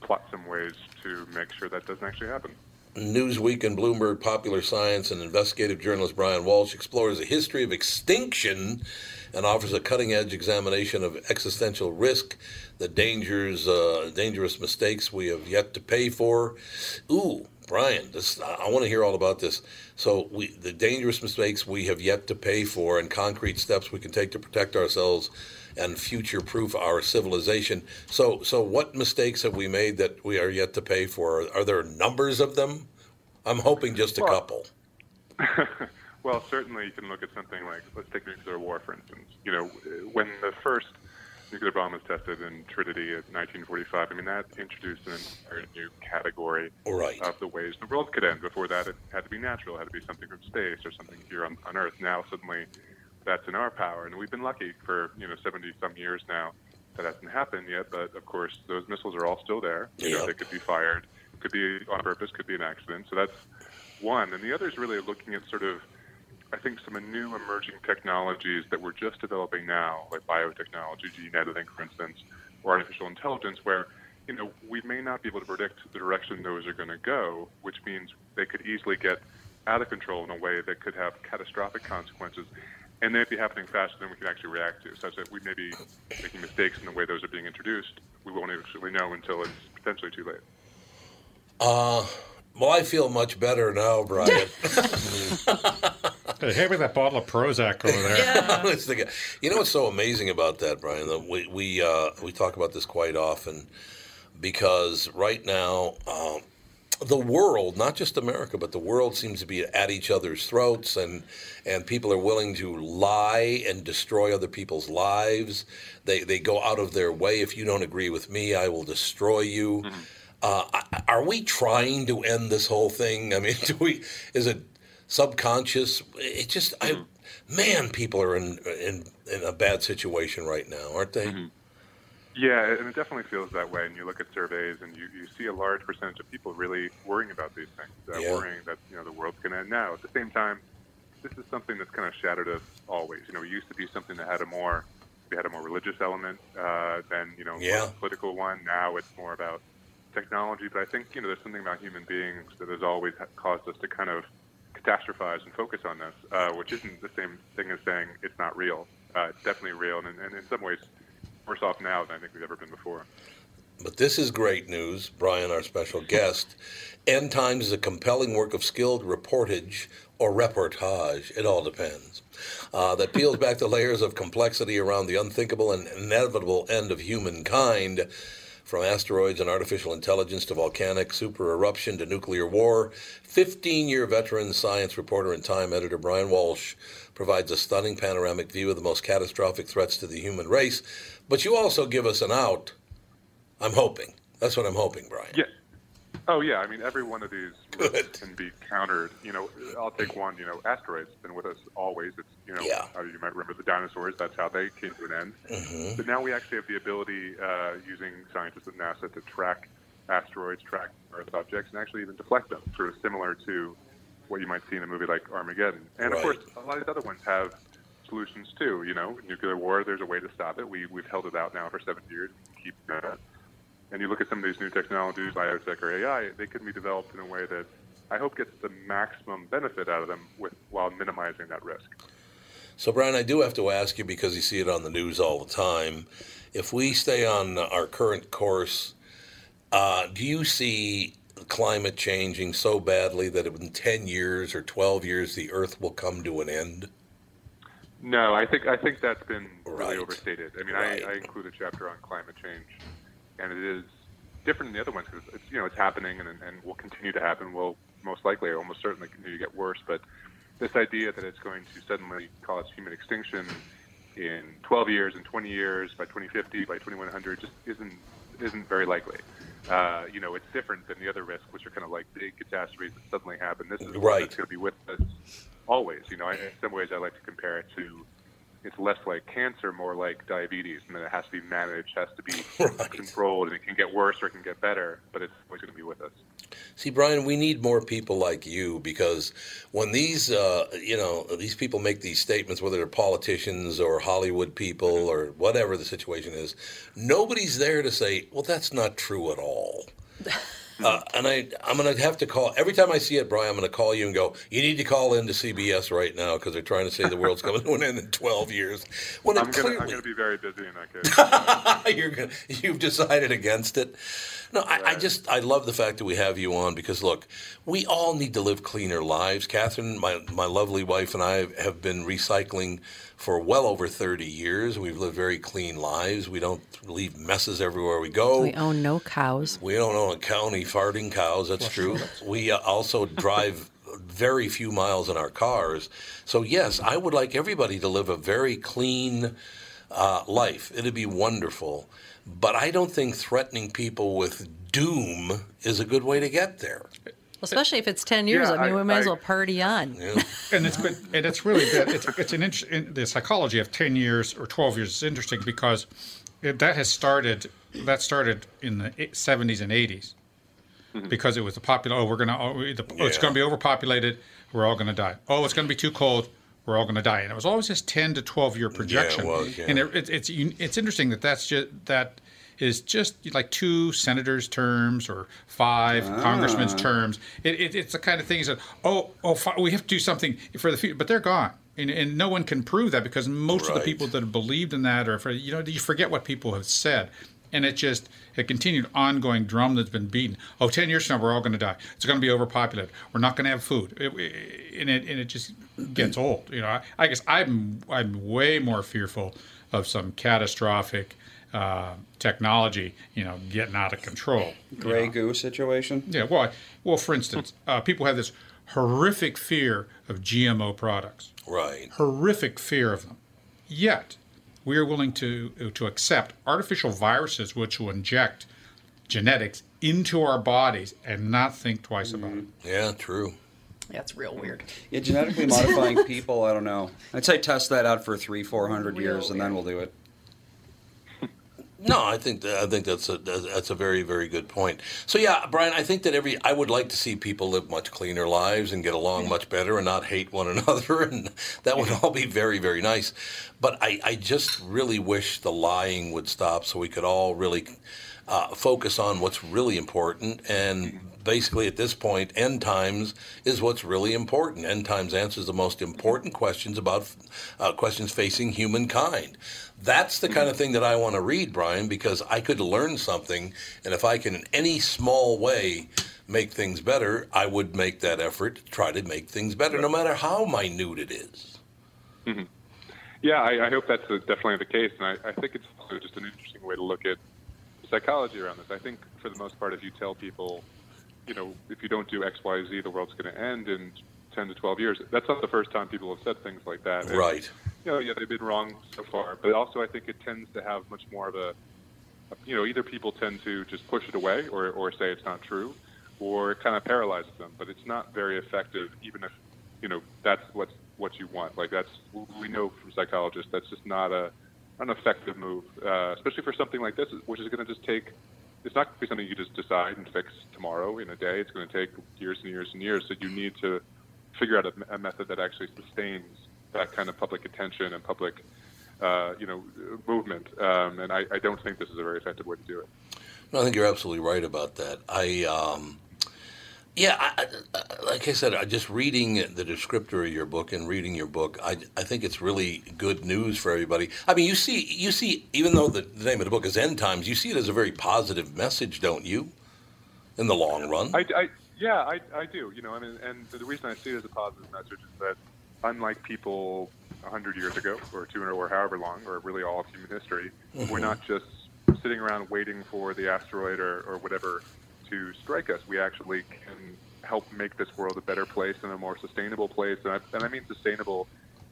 plot some ways to make sure that doesn't actually happen. Newsweek and Bloomberg popular science and investigative journalist Bryan Walsh explores the history of extinction and offers a cutting-edge examination of existential risk, the dangers, uh, dangerous mistakes we have yet to pay for. Ooh, Bryan, this, I want to hear all about this. So, we, the dangerous mistakes we have yet to pay for, and concrete steps we can take to protect ourselves and future-proof our civilization. So, so what mistakes have we made that we are yet to pay for? Are, are there numbers of them? I'm hoping just a Well- couple. [LAUGHS] Well, certainly you can look at something like let's take nuclear war for instance. You know, when the first nuclear bomb was tested in Trinity in 1945, I mean that introduced an entire new category Right. of the ways the world could end. Before that, it had to be natural, it had to be something from space or something here on, on Earth. Now suddenly, that's in our power, and we've been lucky for you know 70 some years now. That hasn't happened yet, but of course those missiles are all still there. You know, they could be fired, could be on purpose, could be an accident. So that's one, and the other is really looking at sort of I think some new emerging technologies that we're just developing now, like biotechnology, gene editing, for instance, or artificial intelligence, where you know we may not be able to predict the direction those are going to go, which means they could easily get out of control in a way that could have catastrophic consequences, and they'd be happening faster than we can actually react to, such that we may be making mistakes in the way those are being introduced. We won't actually know until it's potentially too late. Uh, well, I feel much better now, Bryan. [LAUGHS] Hey, hand me that bottle of Prozac over there. Honest [LAUGHS] to you know what's so amazing about that, Bryan? That we we uh, we talk about this quite often because right now um, the world, not just America, but the world seems to be at each other's throats, and and people are willing to lie and destroy other people's lives. They they go out of their way. If you don't agree with me, I will destroy you. Mm-hmm. Uh, are we trying to end this whole thing? I mean, [LAUGHS] do we? Is it subconscious? It just, I, mm-hmm. man, people are in in in a bad situation right now, aren't they? Mm-hmm. Yeah, and it definitely feels that way. And you look at surveys, and you, you see a large percentage of people really worrying about these things, uh, Yeah. worrying that you know the world's going to end now. At the same time, this is something that's kind of shattered us always. You know, it used to be something that had a more we had a more religious element uh, than you know Yeah. political one. Now it's more about technology. But I think you know there's something about human beings that has always caused us to kind of catastrophize and focus on this, uh, which isn't the same thing as saying it's not real. Uh, it's definitely real, and, and in some ways worse off now than I think we've ever been before. But this is great news, Bryan, our special [LAUGHS] guest. End Times is a compelling work of skilled reportage or reportage, it all depends, uh, that peels back the layers of complexity around the unthinkable and inevitable end of humankind. From asteroids and artificial intelligence to volcanic super eruption to nuclear war, 15 year veteran science reporter and Time editor Bryan Walsh provides a stunning panoramic view of the most catastrophic threats to the human race. But you also give us an out I'm hoping. That's what I'm hoping, Bryan. Yeah. Oh yeah. I mean, every one of these [LAUGHS] can be countered. You know, I'll take one. You know, asteroids been with us always. It's You know, how you might remember the dinosaurs. That's how they came to an end. Mhm. But now we actually have the ability, uh, using scientists at NASA, to track asteroids, track Earth objects, and actually even deflect them, sort of similar to what you might see in a movie like Armageddon. And of course, a lot of these other ones have solutions too. You know, nuclear war. There's a way to stop it. We we've held it out now for seven years. We keep that. And you look at some of these new technologies, biotech or AI, they can be developed in a way that I hope gets the maximum benefit out of them with while minimizing that risk. So, Bryan, I do have to ask you because you see it on the news all the time. If we stay on our current course, uh, do you see climate changing so badly that in 10 years or 12 years the Earth will come to an end? No, I think I think that's been really overstated. I mean, Right. I, I include a chapter on climate change, and it is different than the other ones because it's you know it's happening and and will continue to happen. Will most likely, almost certainly, continue to get worse. But this idea that it's going to suddenly cause human extinction in 12 years, in 20 years, by 2050, by 2100, just isn't isn't very likely. Uh, you know, it's different than the other risks, which are kind of like big catastrophes that suddenly happen. This is one Right. that's going to be with us always. You know, I, in some ways, I like to compare it to it's less like cancer, more like diabetes, and then it has to be managed, has to be [LAUGHS] controlled, and it can get worse or it can get better, but it's always going to be with us. See, Bryan, we need more people like you because when these, uh, you know, these people make these statements, whether they're politicians or Hollywood people or whatever the situation is, nobody's there to say, "Well, that's not true at all." [LAUGHS] Uh, and I, I'm going to have to call every time I see it, Bryan. I'm going to call you and go. You need to call into CBS right now because they're trying to say the world's coming to an end in 12 years. When I'm going clearly, to be very busy in that case. [LAUGHS] You're gonna, you've decided against it. No, I, I just I love the fact that we have you on because look, we all need to live cleaner lives. Catherine, my my lovely wife, and I have been recycling for well over thirty years. We've lived very clean lives. We don't leave messes everywhere we go. We own no cows. We don't own a county farting cows. That's true. We uh, also drive very few miles in our cars. So yes, I would like everybody to live a very clean uh, life. It'd be wonderful. But I don't think threatening people with doom is a good way to get there. Especially if it's 10 years. Yeah, I mean, I- we might as well party on. and it's been, and it's really been, it's, it's an int- in the psychology of 10 years or 12 years is interesting because it, that has started that started in the 70s and 80s mm-hmm. because it was the popular oh we're gonna oh, we- the, oh, it's gonna be overpopulated we're all gonna die oh it's gonna be too cold we're all gonna die and it was always this 10 to 12 year projection was, yeah. and it, it, it's it's interesting that that's just that is just like two senators' terms or five Ah. congressmen's terms. It, it, it's the kind of things that oh oh we have to do something for the future, but they're gone, and, and no one can prove that because most of the people that have believed in that or you know you forget what people have said. And it just a continued ongoing drum that's been beaten. Oh, 10 years from now, we're all going to die. It's going to be overpopulated. We're not going to have food. It, it- and, it, and it just gets old. You know, I, I guess I'm I'm way more fearful of some catastrophic uh, technology, you know, getting out of control. Gray goo situation. Yeah, well, I- well, for instance, uh, people have this horrific fear of GMO products. Right. Horrific fear of them. Yet, we are willing to to accept artificial viruses which will inject genetics into our bodies and not think twice about it. Yeah, true. That's real weird. Yeah, genetically modifying [LAUGHS] people. I don't know. I'd say test that out for three, four hundred years, and then we'll do it. No, I think that, I think that's a that's a very very good point. So yeah, Bryan, I think that every I would like to see people live much cleaner lives and get along much better and not hate one [LAUGHS] another, and that would all be very very nice. But I, I just really wish the lying would stop so we could all really uh, focus on what's really important and. Basically, at this point, end times is what's really important. End times answers the most important questions about uh, questions facing humankind. That's the kind of thing that I want to read, Bryan, because I could learn something, and if I can in any small way make things better, I would make that effort to try to make things better, no matter how minute it is. hmm Yeah, I, I hope that's definitely the case, and I, I think it's also just an interesting way to look at psychology around this. I think for the most part, if you tell people, you know, if you don't do X, Y, Z, the world's going to end in 10 to 12 years. That's not the first time people have said things like that. And, Right. You know, yeah, they've been wrong so far, but also I think it tends to have much more of a, you know, either people tend to just push it away or, or say it's not true, or it kind of paralyzes them. But it's not very effective, even if, you know, that's what's what you want. Like that's we know from psychologists that's just not a an effective move, uh, especially for something like this, which is going to just take. It's not going to be something you just decide and fix tomorrow in a day. It's going to take years and years and years. So you need to figure out a, a method that actually sustains that kind of public attention and public, uh, you know, movement. Um, and I, I don't think this is a very effective way to do it. No, I think you're absolutely right about that. I, um, yeah, I, I, like I said, I just reading the descriptor of your book and reading your book, I, I think it's really good news for everybody. I mean, you see, you see, even though the, the name of the book is End Times, you see it as a very positive message, don't you? In the long run, I, I yeah, I, I do. You know, I mean, and the reason I see it as a positive message is that unlike people 100 years ago, or 200, or however long, or really all of human history, Mm-hmm. we're not just sitting around waiting for the asteroid or, or whatever to strike us. We actually can help make this world a better place and a more sustainable place. And I, and I mean sustainable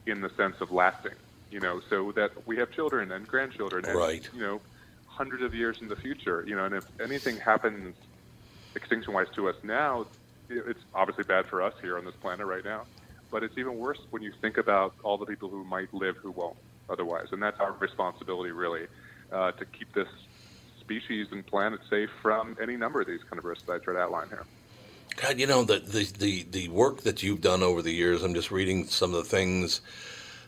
in the sense of lasting, you know, so that we have children and grandchildren and, Right. you know, hundreds of years in the future, you know, and if anything happens extinction wise to us now, it's obviously bad for us here on this planet right now. But it's even worse when you think about all the people who might live who won't otherwise. And that's our responsibility, really, uh, to keep this species and planet safe from any number of these kind of risks that I tried to outline here. God, you know the, the the the work that you've done over the years. I'm just reading some of the things.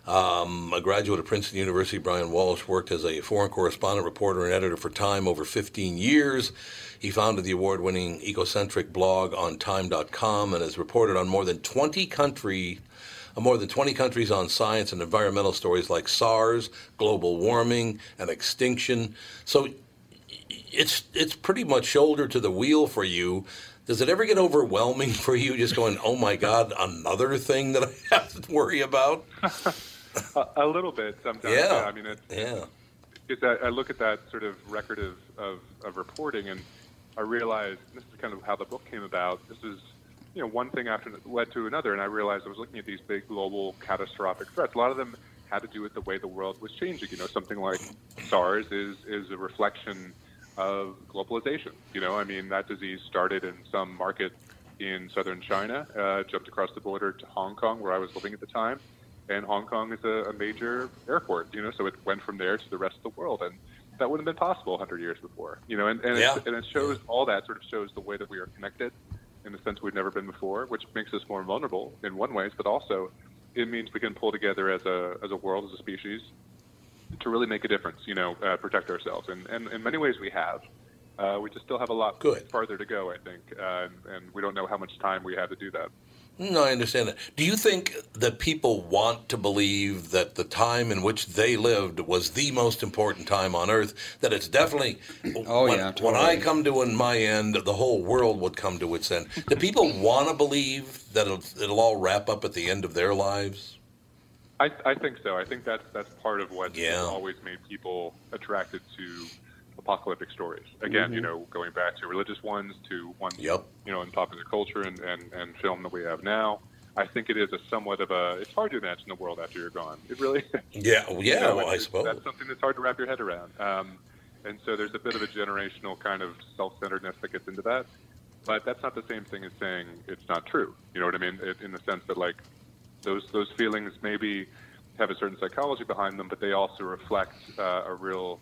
Um, a graduate of Princeton University, Bryan Walsh worked as a foreign correspondent, reporter, and editor for Time over 15 years. He founded the award-winning ecocentric blog on Time.com and has reported on more than 20 country, uh, more than 20 countries on science and environmental stories like SARS, global warming, and extinction. So it's it's pretty much shoulder to the wheel for you. Does it ever get overwhelming [LAUGHS] for you, just going, "Oh my God, another thing that I have to worry about"? [LAUGHS] a, a little bit sometimes. Yeah. I mean, it's, Yeah. it's I look at that sort of record of, of, of reporting and I realize this is kind of how the book came about. This is, you know, one thing after led to another, and I realized I was looking at these big global catastrophic threats. A lot of them had to do with the way the world was changing. You know, something like SARS is is a reflection of globalization. You know, I mean, that disease started in some market in southern China, uh, jumped across the border to Hong Kong, where I was living at the time, and Hong Kong is a, a major airport. You know, so it went from there to the rest of the world, and that wouldn't have been possible 100 years before. You know, and and, Yeah. it, and it shows all that sort of shows the way that we are connected in a sense we've never been before, which makes us more vulnerable in one ways, but also it means we can pull together as a as a world, as a species, to really make a difference. You know, uh, protect ourselves, and, and in many ways we have. Uh, we just still have a lot farther to go, I think, uh, and, and we don't know how much time we have to do that. No, I understand that. Do you think that people want to believe that the time in which they lived was the most important time on Earth? That it's definitely. Oh, when, yeah, When I come to in my end, the whole world would come to its end. Do people [LAUGHS] want to believe that it'll, it'll all wrap up at the end of their lives? I, I think so. I think that's that's part of what Yeah. always made people attracted to apocalyptic stories. Again, you Mhm. know, going back to religious ones, to ones Yep. you know in popular culture and, and, and film that we have now. I think it is a somewhat of a. It's hard to imagine the world after you're gone. It really. [LAUGHS] Yeah, well, you yeah, know, well, I suppose. that's something that's hard to wrap your head around. Um, and so there's a bit of a generational kind of self-centeredness that gets into that. But that's not the same thing as saying it's not true. You know what I mean? It, in the sense that like those those feelings maybe have a certain psychology behind them, but they also reflect uh, a real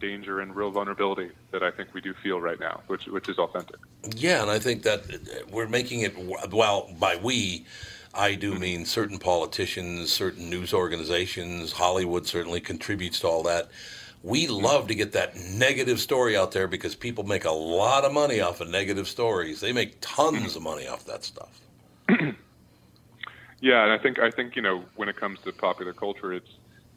danger and real vulnerability that I think we do feel right now, which which is authentic. Yeah, and I think that uh, we're making it, well, by we, I do mean certain politicians, certain news organizations, Hollywood certainly contributes to all that. We love to get that negative story out there because people make a lot of money off of negative stories. They make tons of money off that stuff. [CLEARS THROAT] Yeah, and I think I think you know when it comes to popular culture, it's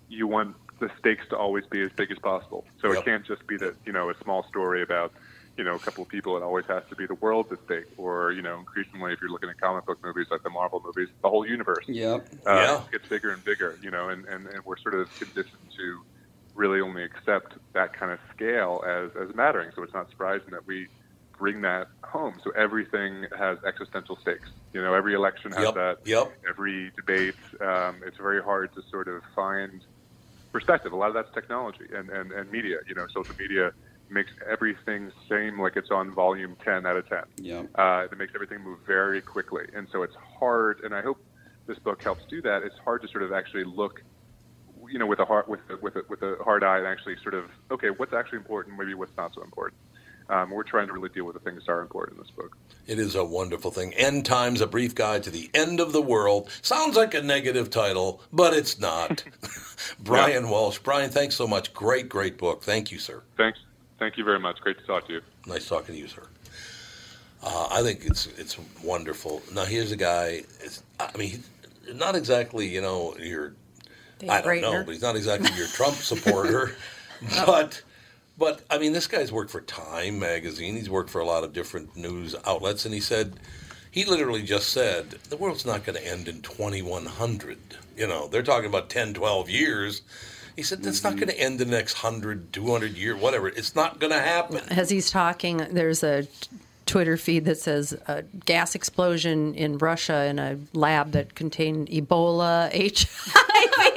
you want the stakes to always be as big as possible. So it can't just be that you know a small story about you know a couple of people. It always has to be the world at stake, or you know increasingly if you're looking at comic book movies like the Marvel movies, the whole universe. Yep. Uh, Yeah. gets bigger and bigger. You know, and, and, and we're sort of conditioned to really only accept that kind of scale as as mattering. So it's not surprising that we bring that home. So everything has existential stakes. You know, every election has Yep, that. yep. Every debate. Um, it's very hard to sort of find perspective. A lot of that's technology and, and, and media. You know, social media makes everything seem like it's on volume 10 out of 10. Yeah. Uh, it makes everything move very quickly. And so it's hard. And I hope this book helps do that. It's hard to sort of actually look, you know, with a hard with a, with a, with a hard eye and actually sort of okay, what's actually important, maybe what's not so important. Um, we're trying to really deal with the things that are important in this book. It is a wonderful thing. End Times, a brief guide to the end of the world. Sounds like a negative title, but it's not. [LAUGHS] [LAUGHS] Bryan Walsh. Bryan, thanks so much. Great, great book. Thank you, sir. Thanks. Thank you very much. Great to talk to you. Nice talking to you, sir. Uh, I think it's it's wonderful. Now here's a guy. It's, I mean, not exactly you know your. Dave I don't know, but he's not exactly your Trump [LAUGHS] supporter. but but I mean, this guy's worked for Time magazine. He's worked for a lot of different news outlets, and he said he literally just said the world's not going to end in 2100. You know, they're talking about 10, 12 years. He said that's not going to end in the next 100, 200 years, whatever. It's not going to happen. As he's talking, there's a Twitter feed that says a gas explosion in Russia in a lab that contained Ebola, HIV,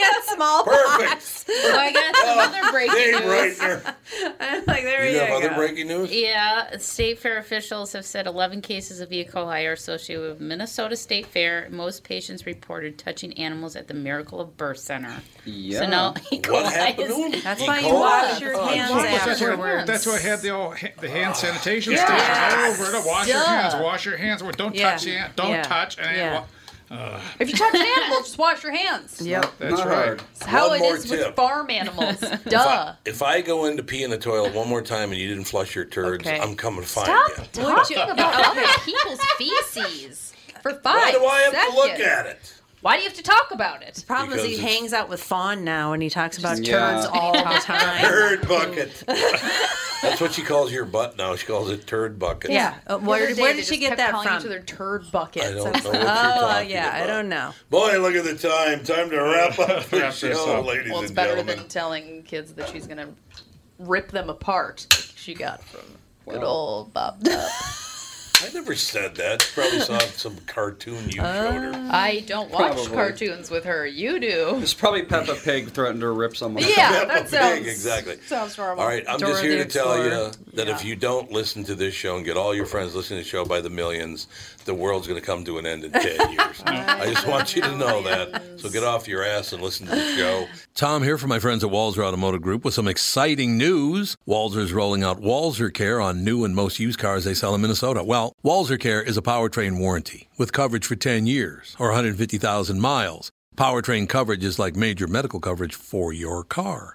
and smallpox. So oh, I got some oh, other breaking Dave news. Reitner. [LAUGHS] I'm like, there You you, have other go. breaking news? Yeah, state fair officials have said 11 cases of E. coli are associated with Minnesota State Fair. Most patients reported touching animals at the Miracle of Birth Center. Yeah. So now E. coli What happened is- That's why you wash your Oh, hands. That's why, afterwards. that's why I had the old, ha- the hand sanitation Yes. station all over it. Wash your Duh. hands. Wash your hands. Well, Don't Yeah. touch the an- Don't Yeah. touch. And Yeah. wa- uh, If you touch an animal, just wash your hands. Yep. that's Not right. hard. It's how One it more is tip. with farm animals. [LAUGHS] If Duh. I, if I go in to pee in the toilet one more time and you didn't flush your turds, Okay. I'm coming to find Stop you. talking [LAUGHS] about other people's feces for five Why do I have seconds. to look at it? Why do you have to talk about it? The problem is he it's- hangs out with Fawn now and he talks about Yeah. turds all the time. Turd [LAUGHS] bucket. That's what she calls your butt now. She calls it turd bucket. Yeah. Uh, The where other where did she get that from? Each other turd buckets. I don't know what you're [LAUGHS] Oh, talking yeah, about. I don't know. Boy, look at the time. Time to wrap up [LAUGHS] the Wrap this show, up. ladies well, it's and better gentlemen. than telling kids that she's gonna rip them apart. like She got from good old Bob Dub. I never said that. Probably saw [LAUGHS] some cartoon you showed her. Uh, I don't watch Probably. cartoons with her. You do. It's probably Peppa Pig threatened to rip someone. Yeah, Peppa that Pig, sounds exactly. Sounds horrible. All right, I'm Dora just the here to tell you Explorer. that if you don't listen to this show and get all your friends listening to the show by the millions, the world's going to come to an end in 10 [LAUGHS] years. I just want you to know that. So get off your ass and listen to the show. Tom here from my friends at Walser Automotive Group with some exciting news. Walser's rolling out Walser Care on new and most used cars they sell in Minnesota. Well, Walser Care is a powertrain warranty with coverage for 10 years or 150,000 miles. Powertrain coverage is like major medical coverage for your car.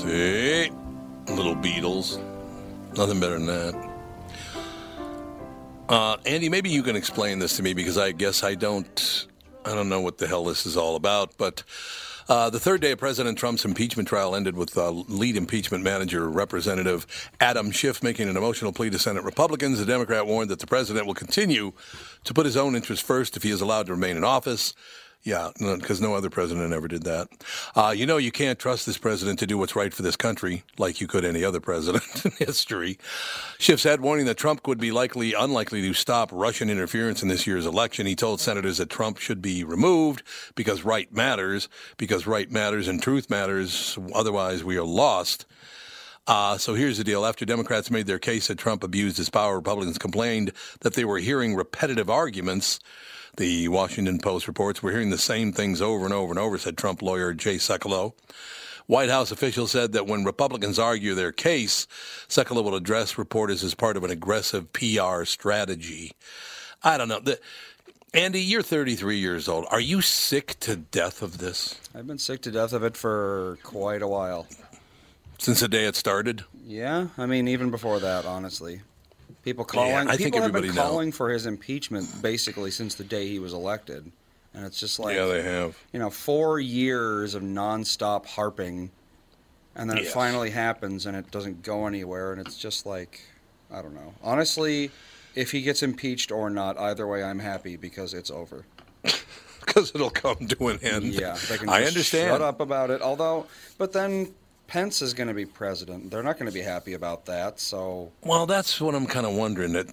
See? Little Beatles. Nothing better than that. Uh, Andy, maybe you can explain this to me because I guess I don't. I don't know what the hell this is all about. But uh, the third day of President Trump's impeachment trial ended with uh, lead impeachment manager Representative Adam Schiff making an emotional plea to Senate Republicans. The Democrat warned that the president will continue to put his own interests first if he is allowed to remain in office. Yeah, because no other president ever did that. Uh, you know, you can't trust this president to do what's right for this country like you could any other president [LAUGHS] in history. Schiff said, warning that Trump would be likely unlikely to stop Russian interference in this year's election. He told senators that Trump should be removed because right matters, because right matters and truth matters. Otherwise, we are lost. Uh, so here's the deal. After Democrats made their case that Trump abused his power, Republicans complained that they were hearing repetitive arguments the Washington Post reports we're hearing the same things over and over and over, said Trump lawyer Jay Sekulow. White House officials said that when Republicans argue their case, Sekulow will address reporters as part of an aggressive PR strategy. I don't know. The, Andy, you're 33 years old. Are you sick to death of this? I've been sick to death of it for quite a while. Since the day it started? Yeah, I mean, even before that, honestly. People calling. Yeah, I people think have been calling know. for his impeachment basically since the day he was elected, and it's just like yeah, they have. You know, four years of nonstop harping, and then yes. it finally happens, and it doesn't go anywhere, and it's just like, I don't know. Honestly, if he gets impeached or not, either way, I'm happy because it's over. [LAUGHS] Because it'll come to an end. Yeah, I understand. Shut up about it. Although, but then Pence is going to be president. They're not going to be happy about that. So, well, that's what I'm kind of wondering. That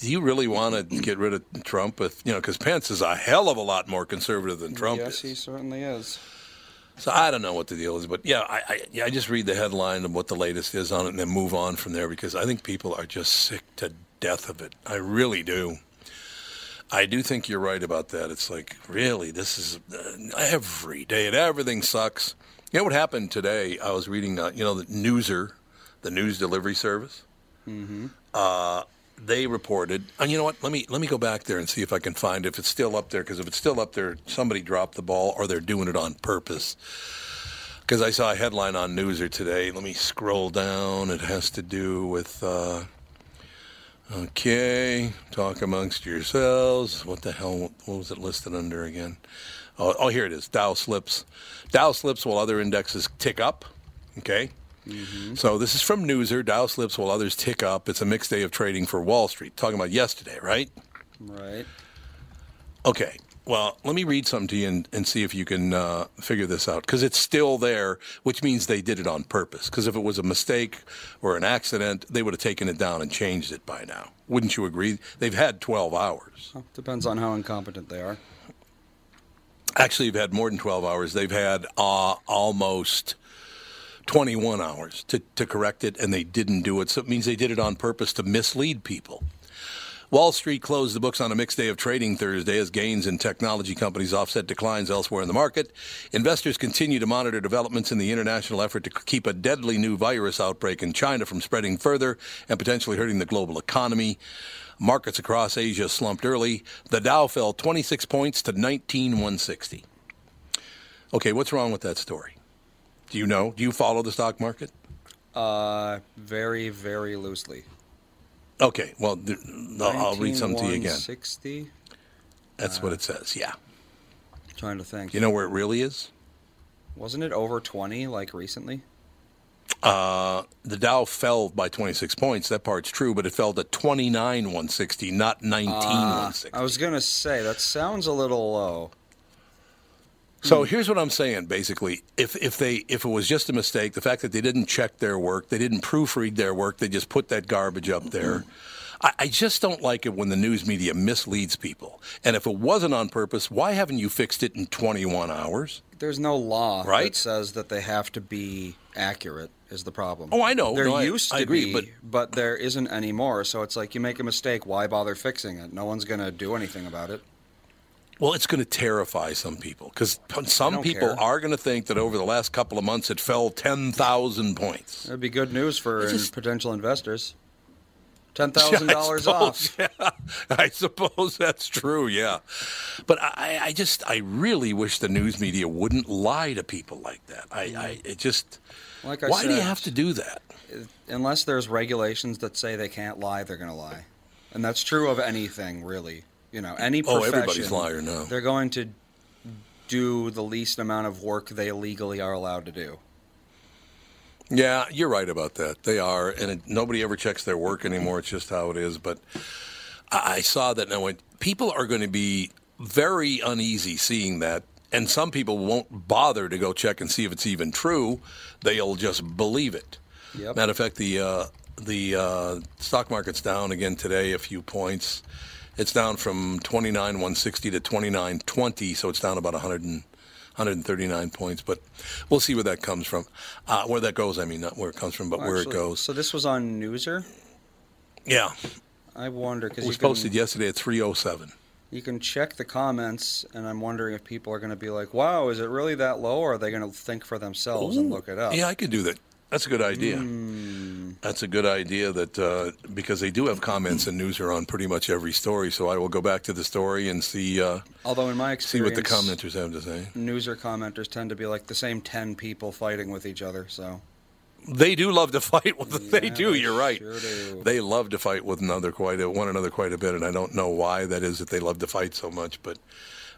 do you really want to get rid of Trump? With you know, because Pence is a hell of a lot more conservative than Trump. Yes, is. he certainly is. So I don't know what the deal is, but yeah, I, I, yeah, I just read the headline of what the latest is on it and then move on from there because I think people are just sick to death of it. I really do. I do think you're right about that. It's like really, this is uh, every day, and everything sucks. You know what happened today? I was reading, uh, you know, the Newser, the news delivery service. Mm-hmm. Uh, they reported, and you know what? Let me let me go back there and see if I can find if it's still up there. Because if it's still up there, somebody dropped the ball, or they're doing it on purpose. Because I saw a headline on Newser today. Let me scroll down. It has to do with. Uh, okay, talk amongst yourselves. What the hell? What was it listed under again? Oh, oh, here it is. Dow slips. Dow slips while other indexes tick up. Okay. Mm-hmm. So this is from Newser. Dow slips while others tick up. It's a mixed day of trading for Wall Street. Talking about yesterday, right? Right. Okay. Well, let me read something to you and, and see if you can uh, figure this out because it's still there, which means they did it on purpose. Because if it was a mistake or an accident, they would have taken it down and changed it by now. Wouldn't you agree? They've had 12 hours. Well, depends on how incompetent they are. Actually, they've had more than 12 hours. They've had uh, almost 21 hours to, to correct it, and they didn't do it. So it means they did it on purpose to mislead people. Wall Street closed the books on a mixed day of trading Thursday as gains in technology companies offset declines elsewhere in the market. Investors continue to monitor developments in the international effort to keep a deadly new virus outbreak in China from spreading further and potentially hurting the global economy. Markets across Asia slumped early. The Dow fell 26 points to 19,160. Okay, what's wrong with that story? Do you know? Do you follow the stock market? Uh, very, very loosely. Okay, well, th- I'll read some to you again. 60? That's uh, what it says, yeah. Trying to think. You know where it really is? Wasn't it over 20 like recently? Uh, the Dow fell by 26 points. That part's true, but it fell to 29,160, not 19,160. Uh, I was going to say, that sounds a little low. So here's what I'm saying. Basically, if if they if it was just a mistake, the fact that they didn't check their work, they didn't proofread their work, they just put that garbage up there. I, I just don't like it when the news media misleads people. And if it wasn't on purpose, why haven't you fixed it in 21 hours? There's no law right? that says that they have to be accurate is the problem. Oh, I know. There no, used I, to I agree, be, but... but there isn't anymore. So it's like you make a mistake, why bother fixing it? No one's going to do anything about it. Well, it's going to terrify some people because some people care. are going to think that over the last couple of months it fell 10,000 points. That'd be good news for just- potential investors. Ten thousand [LAUGHS] dollars off. [LAUGHS] Yeah, I suppose that's true. Yeah, but I, I just, I really wish the news media wouldn't lie to people like that. I, I mm-hmm. it just, Like I why do you have to do that? Unless there's regulations that say they can't lie, they're going to lie, and that's true of anything really. You know, any profession. Oh, everybody's liar now. They're going to do the least amount of work they legally are allowed to do. Yeah, you're right about that. They are, and it, nobody ever checks their work anymore. It's just how it is. But I, I saw that now when people are going to be very uneasy seeing that. And some people won't bother to go check and see if it's even true. They'll just believe it. Yep. Matter of fact, the uh, the uh, stock market's down again today, a few points. It's down from 29,160 to 2920, so it's down about 100 and, 139 points. But we'll see where that comes from. Uh, where that goes, I mean, not where it comes from, but where it goes. So this was on Newser. Yeah. I wonder because It was you can, posted yesterday at 307. You can check the comments, and I'm wondering if people are going to be like, "Wow, is it really that low?" Or are they going to think for themselves and look it up? Yeah, I could do that. That's a good idea. Hmm. That's a good idea. That uh, because they do have comments and news are on pretty much every story, so I will go back to the story and see uh, Although in my experience, see what the commenters have to say. Newser commenters tend to be like the same ten people fighting with each other. So They do love to [LAUGHS] fight with. they do. You're right. sure do. They love to fight with another quite a, one another quite a bit, and I don't know why that is that they love to fight so much. But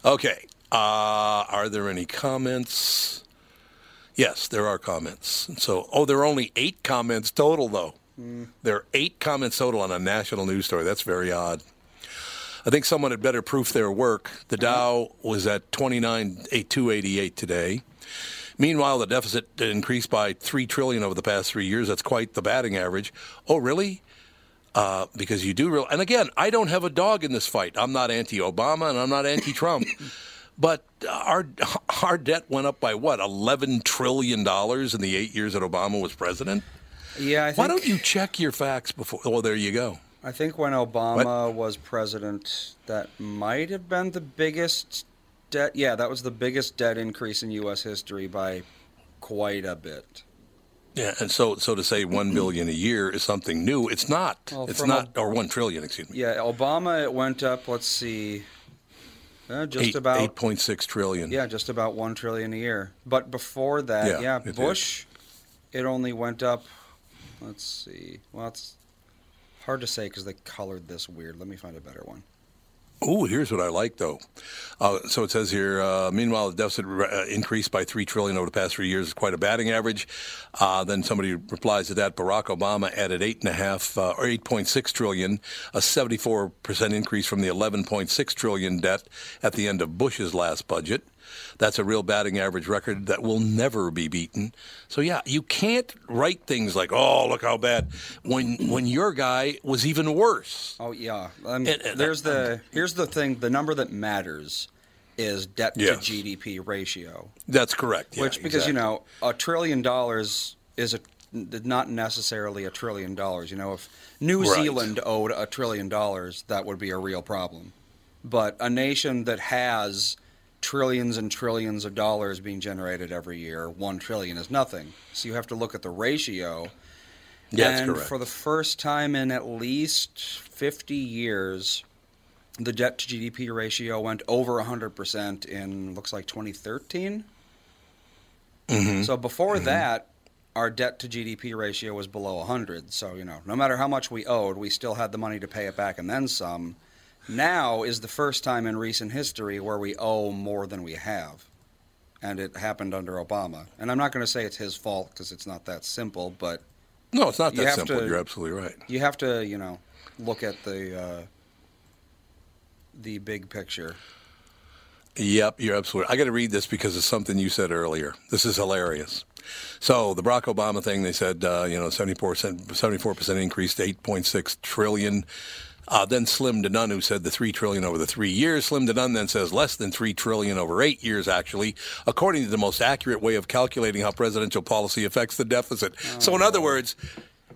okay, uh, are there any comments? Yes, there are comments. So, oh, there are only eight comments total, though. There are eight comments total on a national news story. That's very odd. I think someone had better proof their work. The Dow was at 29,288 today. Meanwhile, the deficit increased by three trillion over the past three years. That's quite the batting average. Oh, really? Uh, because you do real. And again, I don't have a dog in this fight. I'm not anti-Obama and I'm not anti-Trump. [LAUGHS] but our our debt went up by what 11 trillion dollars in the eight years that Obama was president. yeah, I think, Why don't you check your facts before? Oh, there you go. I think when Obama was president, that might have been the biggest debt. Yeah, that was the biggest debt increase in U.S. history by quite a bit. Yeah, and so so to say one billion a year is something new. It's not. Well, it's not, a- or one trillion. Excuse me. Yeah, Obama it went up. Let's see, uh, just Eight- about eight point six trillion. Yeah, just about one trillion a year. But before that, Yeah, yeah. Bush, it only went up. Let's see. Well, it's hard to say because they colored this weird. Let me find a better one. Ooh, here's what I like though. Uh, so it says here. Uh, meanwhile, the deficit uh, increased by three trillion over the past three years. Is quite a batting average. Uh, then somebody replies to that. Barack Obama added eight and a half uh, or eight point six trillion, a seventy-four percent increase from the eleven point six trillion debt at the end of Bush's last budget. That's a real batting average record that will never be beaten. So yeah, you can't write things like, "Oh, look how bad," when when your guy was even worse. Oh yeah. Um, And- and- there's the here's the thing. The number that matters is debt Yes. to GDP ratio. That's correct. yeah, Which because you know a trillion dollars is a not necessarily a trillion dollars. You know, if New Right. Zealand owed a trillion dollars, that would be a real problem. But a nation that has trillions and trillions of dollars being generated every year, one trillion is nothing. So you have to look at the ratio. Yeah, that's and correct. for the first time in at least 50 years, the debt to GDP ratio went over 100% in looks like 2013. Mhm. So before Mhm. that, our debt to GDP ratio was below 100. So, you know, no matter how much we owed, we still had the money to pay it back and then some. Now is the first time in recent history where we owe more than we have. And it happened under Obama. And I'm not going to say it's his fault because it's not that simple, but No, it's not that simple. to- You're absolutely right. you have to, you know, look at the uh, the big picture. Yep, you're absolutely. I got to read this because it's something you said earlier. This is hilarious. So the Barack Obama thing, they said, uh, you know, 74 percent increase to 8.6 trillion. Uh, then Slim to None, who said the three trillion over the three years. Slim to None then says less than three trillion over eight years, actually, according to the most accurate way of calculating how presidential policy affects the deficit. So, in other words,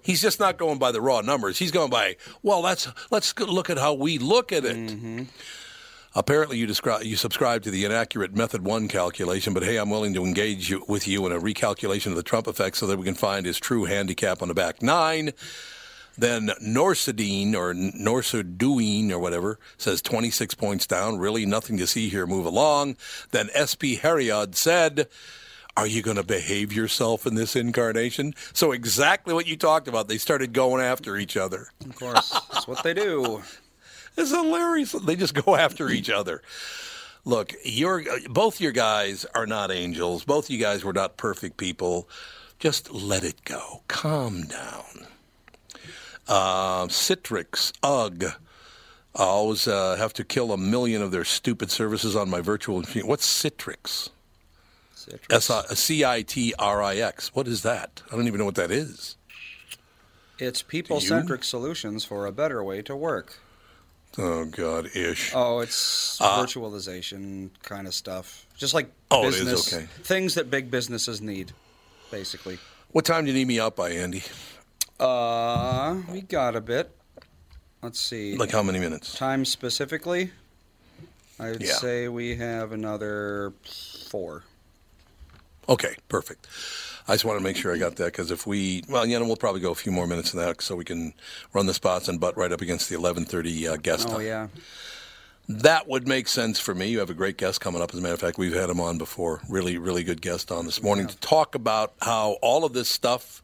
he's just not going by the raw numbers. He's going by, well, that's let's look at how we look at it. Apparently, you describe you subscribe to the inaccurate Method One calculation, but hey, I'm willing to engage you, with you in a recalculation of the Trump effect so that we can find his true handicap on the back nine. Then Norsadine or Norsaduine or whatever says 26 points down. Really, nothing to see here. Move along. Then SP Heriod said. Are you going to behave yourself in this incarnation? So exactly what you talked about. They started going after each other. Of course, that's what they do. [LAUGHS] It's hilarious. They just go after each other. Look, your both your guys are not angels. Both you guys were not perfect people. Just let it go. Calm down. Uh, Citrix, UGG, I always uh, have to kill a million of their stupid services on my virtual machine. What's Citrix? Citrix. S I C I T R I X. What is that? I don't even know what that is. It's people centric solutions for a better way to work. Oh God, ish. Oh, it's Uh, virtualization kind of stuff. Just like Oh, it is, business okay. things that big businesses need, basically. What time do you need me out by, Andy? Uh, we got a bit. Let's see. Like how many minutes? Time specifically? I'd Yeah. say we have another four. Okay, perfect. I just want to make sure I got that because if we, well, you know, we'll probably go a few more minutes in that so we can run the spots and butt right up against the 11:30 uh, guest Oh time. yeah. That would make sense for me. You have a great guest coming up. As a matter of fact, we've had him on before. Really, really good guest on this morning to talk about how all of this stuff,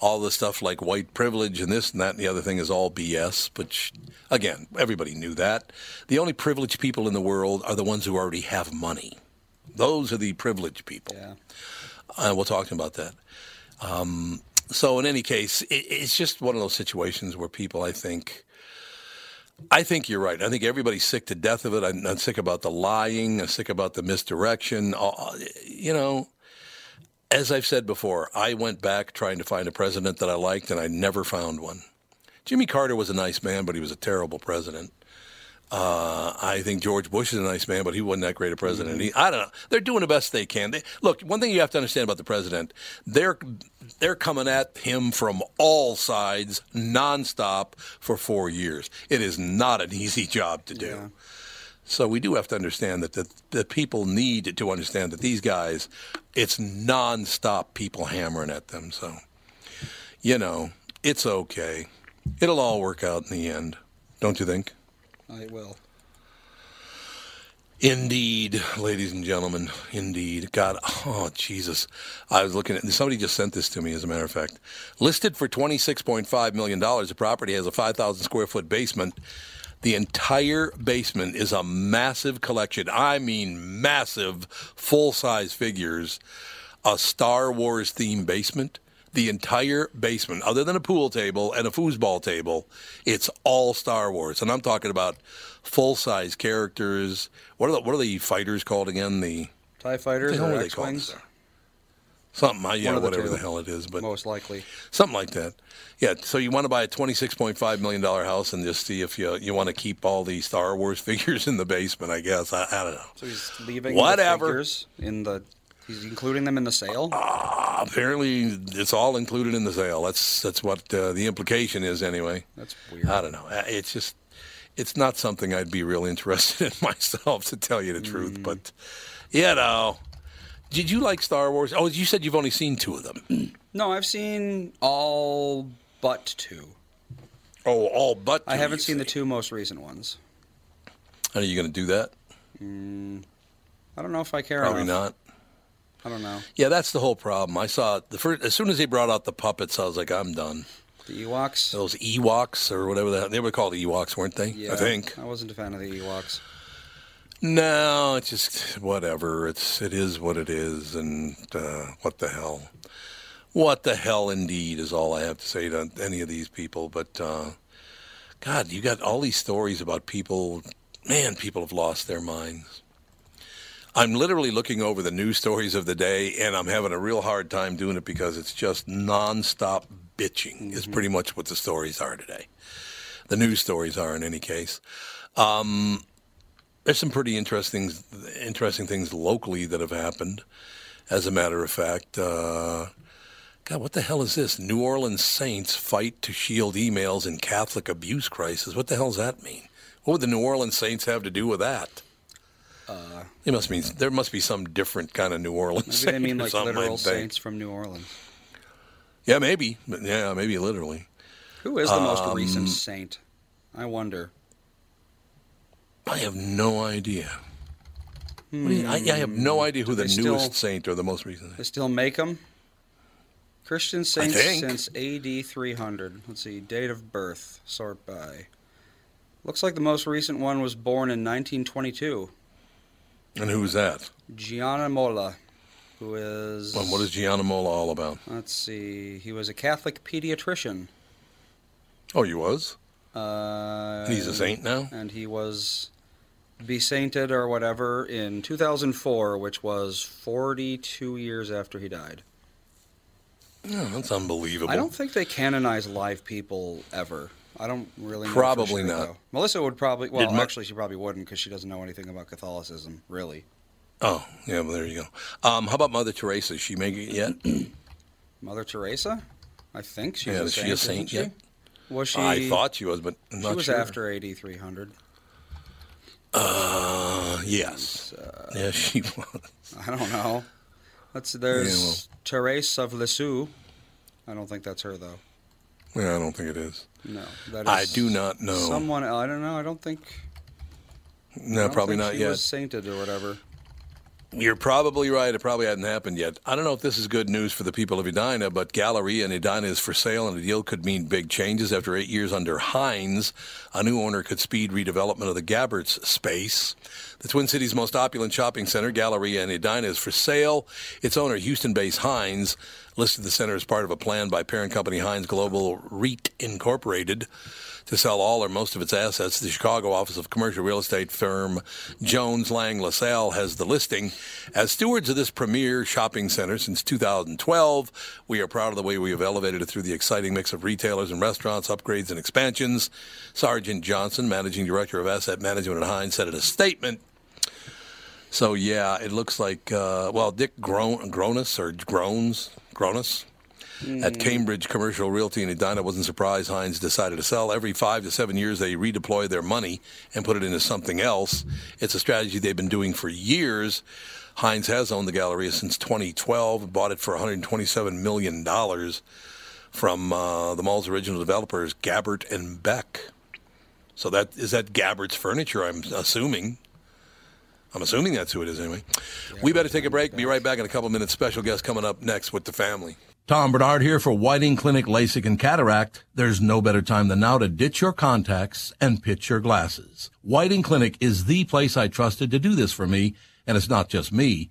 all the stuff like white privilege and this and that and the other thing is all BS. Which, again, everybody knew that. The only privileged people in the world are the ones who already have money. Those are the privileged people. Yeah. Uh, we'll talk about that. Um, so, in any case, it, it's just one of those situations where people, I think, I think you're right. I think everybody's sick to death of it. I'm, I'm sick about the lying. I'm sick about the misdirection. Uh, you know, as I've said before, I went back trying to find a president that I liked, and I never found one. Jimmy Carter was a nice man, but he was a terrible president. Uh, I think George Bush is a nice man, but he wasn't that great a president. He, I don't know. They're doing the best they can. They, look, one thing you have to understand about the president, they're they're coming at him from all sides, nonstop, for four years. It is not an easy job to do. So we do have to understand that the, the people need to understand that these guys, it's nonstop people hammering at them. So, you know, it's okay. It'll all work out in the end, don't you think? I will. Indeed, ladies and gentlemen, indeed. God, oh, Jesus. I was looking at, somebody just sent this to me, as a matter of fact. Listed for $26.5 million, the property has a 5,000 square foot basement. The entire basement is a massive collection. I mean, massive, full size figures. A Star Wars themed basement. The entire basement, other than a pool table and a foosball table, it's all Star Wars. And I'm talking about full size characters. What are the what are the fighters called again? The TIE fighters What the or are they X called, Wings? sir? Something. Yeah, the whatever two. the hell it is, but Most likely. something like that. Yeah. So you want to buy a twenty-six point five million dollar house and just see if you you want to keep all the Star Wars [LAUGHS] figures in the basement. I guess I, I don't know. So he's leaving Whatever. the figures in the. He's including them in the sale. Uh, apparently, it's all included in the sale. That's that's what uh, the implication is, anyway. That's weird. I don't know. Uh, It's just, it's not something I'd be real [LAUGHS] interested in [LAUGHS] myself, to tell you the truth. But, you know, did you like Star Wars? Oh, you said you've only seen two of them. No, I've seen all but two. Oh, all but I haven't seen the two most recent ones. Are you going to do that? Mm, I don't know if I care. Probably enough. not. I don't know. Yeah, that's the whole problem. I saw the first as soon as they brought out the puppets, I was like, I'm done. The Ewoks. Those Ewoks or whatever the hell they were called Ewoks, weren't they? Yeah, I think. I wasn't a fan of the Ewoks. No, it's just whatever. It's it is what it is, and uh, what the hell? What the hell, indeed, is all I have to say to any of these people. But uh, God, you got all these stories about people. Man, people have lost their minds. I'm literally looking over the news stories of the day, and I'm having a real hard time doing it because it's just nonstop bitching. Is pretty much what the stories are today. The news stories are, in any case. Um, there's some pretty interesting, interesting things locally that have happened. As a matter of fact, uh, God, what the hell is this? New Orleans Saints fight to shield emails in Catholic abuse crisis. What the hell does that mean? What would the New Orleans Saints have to do with that? Uh, It must mean there must be some different kind of New Orleans. maybe they mean like literal I'd saints from New Orleans. Yeah, maybe. Yeah, maybe literally. Who is the most Um, recent saint? I wonder. I have no idea. What you- I, I have no idea who Hmm. Do the newest still- saint or the most recent. They still make them? Christian saints since AD 300. Let's see, date of birth, sort by. Looks like the most recent one was born in 1922. And who's that? Gianna Molla, who is. Well, what is Gianna Molla all about? Let's see, he was a Catholic pediatrician. Oh, he was? Uh, He's a saint now? And he was be sainted or whatever in 2004, which was 42 years after he died. Oh, that's unbelievable. I don't think they canonize live people ever. I don't really know Probably sure, not. though. Melissa would probably. Well, Did actually, she probably wouldn't because she doesn't know anything about Catholicism, really. Oh, yeah, well, there you go. Um, how about Mother Teresa? Is she making it yet? [CLEARS THROAT] Mother Teresa? I think she's yeah, a is saint. she a saint yet? Was she? I thought she was, but she was sure. after AD 300. Uh, yes. yes, she [LAUGHS] was. I don't know. Let's. There's Therese of Lisieux. I don't think that's her though. Yeah, I don't think it is. No, that is I do not know. Someone. I don't know. I don't think. No, I don't probably think not she yet. Was sainted or whatever. You're probably right. It probably hadn't happened yet. I don't know if this is good news for the people of Edina, but Galleria in Edina is for sale, and the deal could mean big changes. After eight years under Hines, a new owner could speed redevelopment of the Gabberts space. The Twin Cities' most opulent shopping center, Galleria and Edina, is for sale. Its owner, Houston-based Hines, listed the center as part of a plan by parent company Hines Global REIT Incorporated to sell all or most of its assets. The Chicago office of commercial real estate firm Jones Lang LaSalle has the listing. As stewards of this premier shopping center since 2012, we are proud of the way we have elevated it through the exciting mix of retailers and restaurants, upgrades and expansions. Sergeant Johnson, managing director of asset management at Hines, said in a statement. So yeah, it looks like uh, well, Dick Gron- Gronis or Groans Gronis at Cambridge Commercial Realty in Edina wasn't surprised Hines decided to sell. Every five to seven years, they redeploy their money and put it into something else. It's a strategy they've been doing for years. Hines has owned the Galleria since 2012, bought it for 127 million dollars from uh, the mall's original developers, Gabbert and Beck. So that is that Gabbert's furniture. I'm assuming. I'm assuming that's who it is anyway. we better take a break. Be right back in a couple minutes. Special guest coming up next with the family. Tom Barnard here for Whiting Clinic LASIK and Cataract. There's no better time than now to ditch your contacts and pitch your glasses. Whiting Clinic is the place I trusted to do this for me, and it's not just me.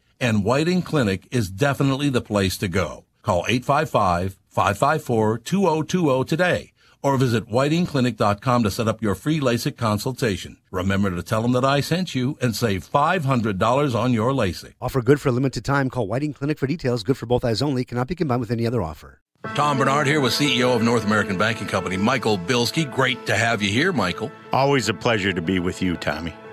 And Whiting Clinic is definitely the place to go. Call 855-554-2020 today or visit whitingclinic.com to set up your free LASIK consultation. Remember to tell them that I sent you and save $500 on your LASIK. Offer good for a limited time. Call Whiting Clinic for details. Good for both eyes only. Cannot be combined with any other offer. Tom Barnard here with CEO of North American Banking Company, Michael Bilski. Great to have you here, Michael. Always a pleasure to be with you, Tommy.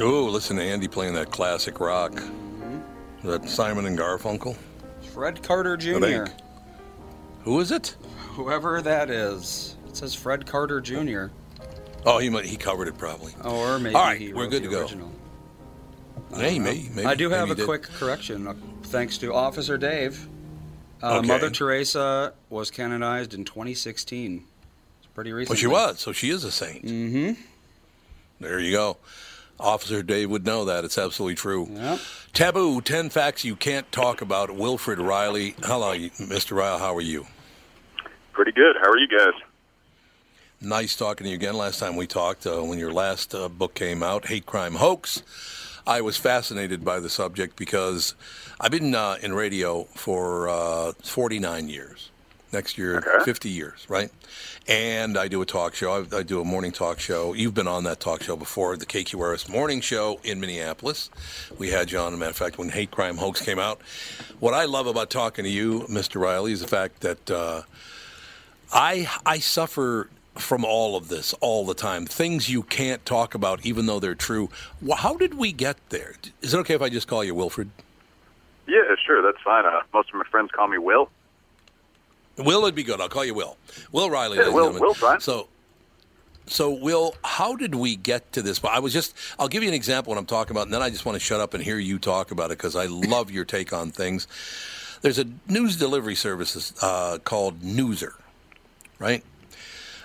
Oh, listen to Andy playing that classic rock. Is that Simon and Garfunkel? Fred Carter Jr. Who is it? Whoever that is. It says Fred Carter Jr. Oh, he might, he covered it probably. Oh, or maybe All right, he we're good the to go. original. Hey, maybe, maybe I do have maybe a quick correction, uh, thanks to Officer Dave. Uh, Okay. Mother Teresa was canonized in 2016. It's pretty recent. Well, she was, so she is a saint. Mm-hmm. There you go. Officer Dave would know that. It's absolutely true. Yep. Taboo 10 facts you can't talk about. Wilfred Reilly. Hello, Mr. Reilly. How are you? Pretty good. How are you guys? Nice talking to you again. Last time we talked, uh, when your last uh, book came out, Hate Crime Hoax, I was fascinated by the subject because I've been uh, in radio for uh, 49 years. Next year, 50 years, right? And I do a talk show. I, I do a morning talk show. You've been on that talk show before, the KQRS Morning Show in Minneapolis. We had you on. As a matter of fact, when Hate Crime Hoax came out. What I love about talking to you, Mr. Reilly, is the fact that uh, I I suffer from all of this all the time. Things you can't talk about, even though they're true. How did we get there? Is it okay if I just call you Wilfred? Yeah, sure, that's fine. Uh, most of my friends call me Will. Will would be good. I'll call you Will. Will Reilly. Yeah, Will- gentlemen. Fine. So, so Will, how did we get to this? I was just. I'll give you an example what I'm talking about, and then I just want to shut up and hear you talk about it because I love your take on things. There's a news delivery service uh, called Newser, right?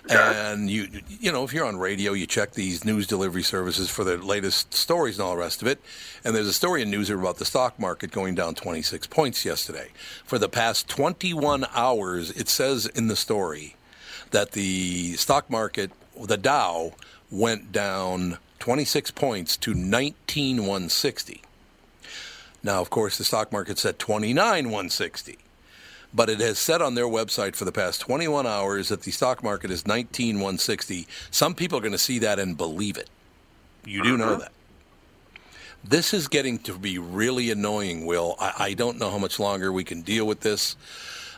And you, you know, if you're on radio, you check these news delivery services for the latest stories and all the rest of it. And there's a story in Newser about the stock market going down 26 points yesterday. For the past 21 hours, it says in the story that the stock market, the Dow, went down 26 points to 19,160. Now, of course, the stock market's at 29,160 but it has said on their website for the past 21 hours that the stock market is 19,160. Some people are going to see that and believe it. You do know that. This is getting to be really annoying, Will. I, I don't know how much longer we can deal with this.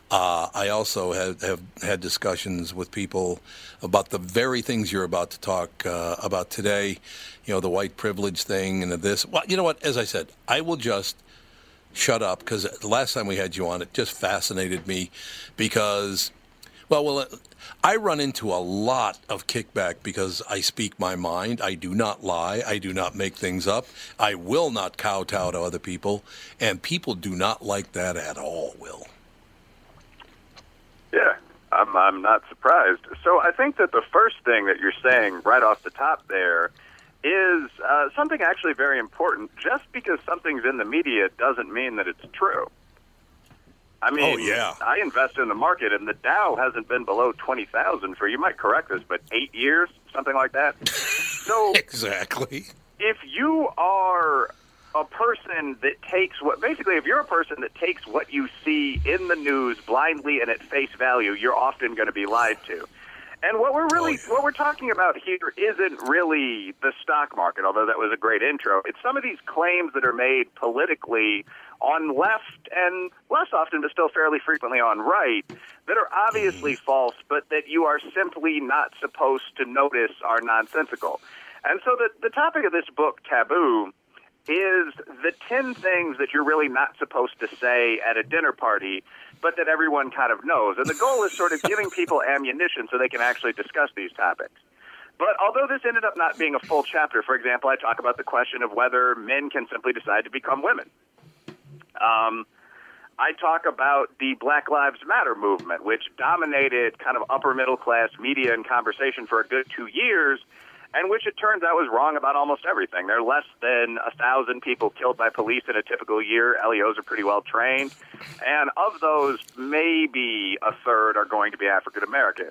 Uh, I also have, have had discussions with people about the very things you're about to talk uh, about today. You know, the white privilege thing and this. Well, you know what? As I said, I will just shut up because the last time we had you on, it just fascinated me because, well, well, I run into a lot of kickback because I speak my mind. I do not lie. I do not make things up. I will not kowtow to other people, and people do not like that at all. Will. Yeah, I'm, I'm not surprised. So I think that the first thing that you're saying right off the top there is uh, something actually very important. Just because something's in the media doesn't mean that it's true. I mean, Oh, yeah. I invest in the market, and the Dow hasn't been below twenty thousand for you might correct this, but eight years, something like that. [LAUGHS] So exactly. if you are a person that takes what basically if you're a person that takes what you see in the news blindly and at face value you're often going to be lied to and what we're really oh, what we're talking about here isn't really the stock market although that was a great intro. It's some of these claims that are made politically on left and less often but still fairly frequently on right that are obviously mm. false but that you are simply not supposed to notice are nonsensical. And so the, the topic of this book taboo is the 10 things that you're really not supposed to say at a dinner party, but that everyone kind of knows. And the goal is sort of giving people ammunition so they can actually discuss these topics. But although this ended up not being a full chapter, for example, I talk about the question of whether men can simply decide to become women. Um, I talk about the Black Lives Matter movement, which dominated kind of upper middle class media and conversation for a good two years, and which it turns out was wrong about almost everything. There are less than a thousand people killed by police in a typical year. LEOs are pretty well trained, and of those, maybe a third are going to be African American.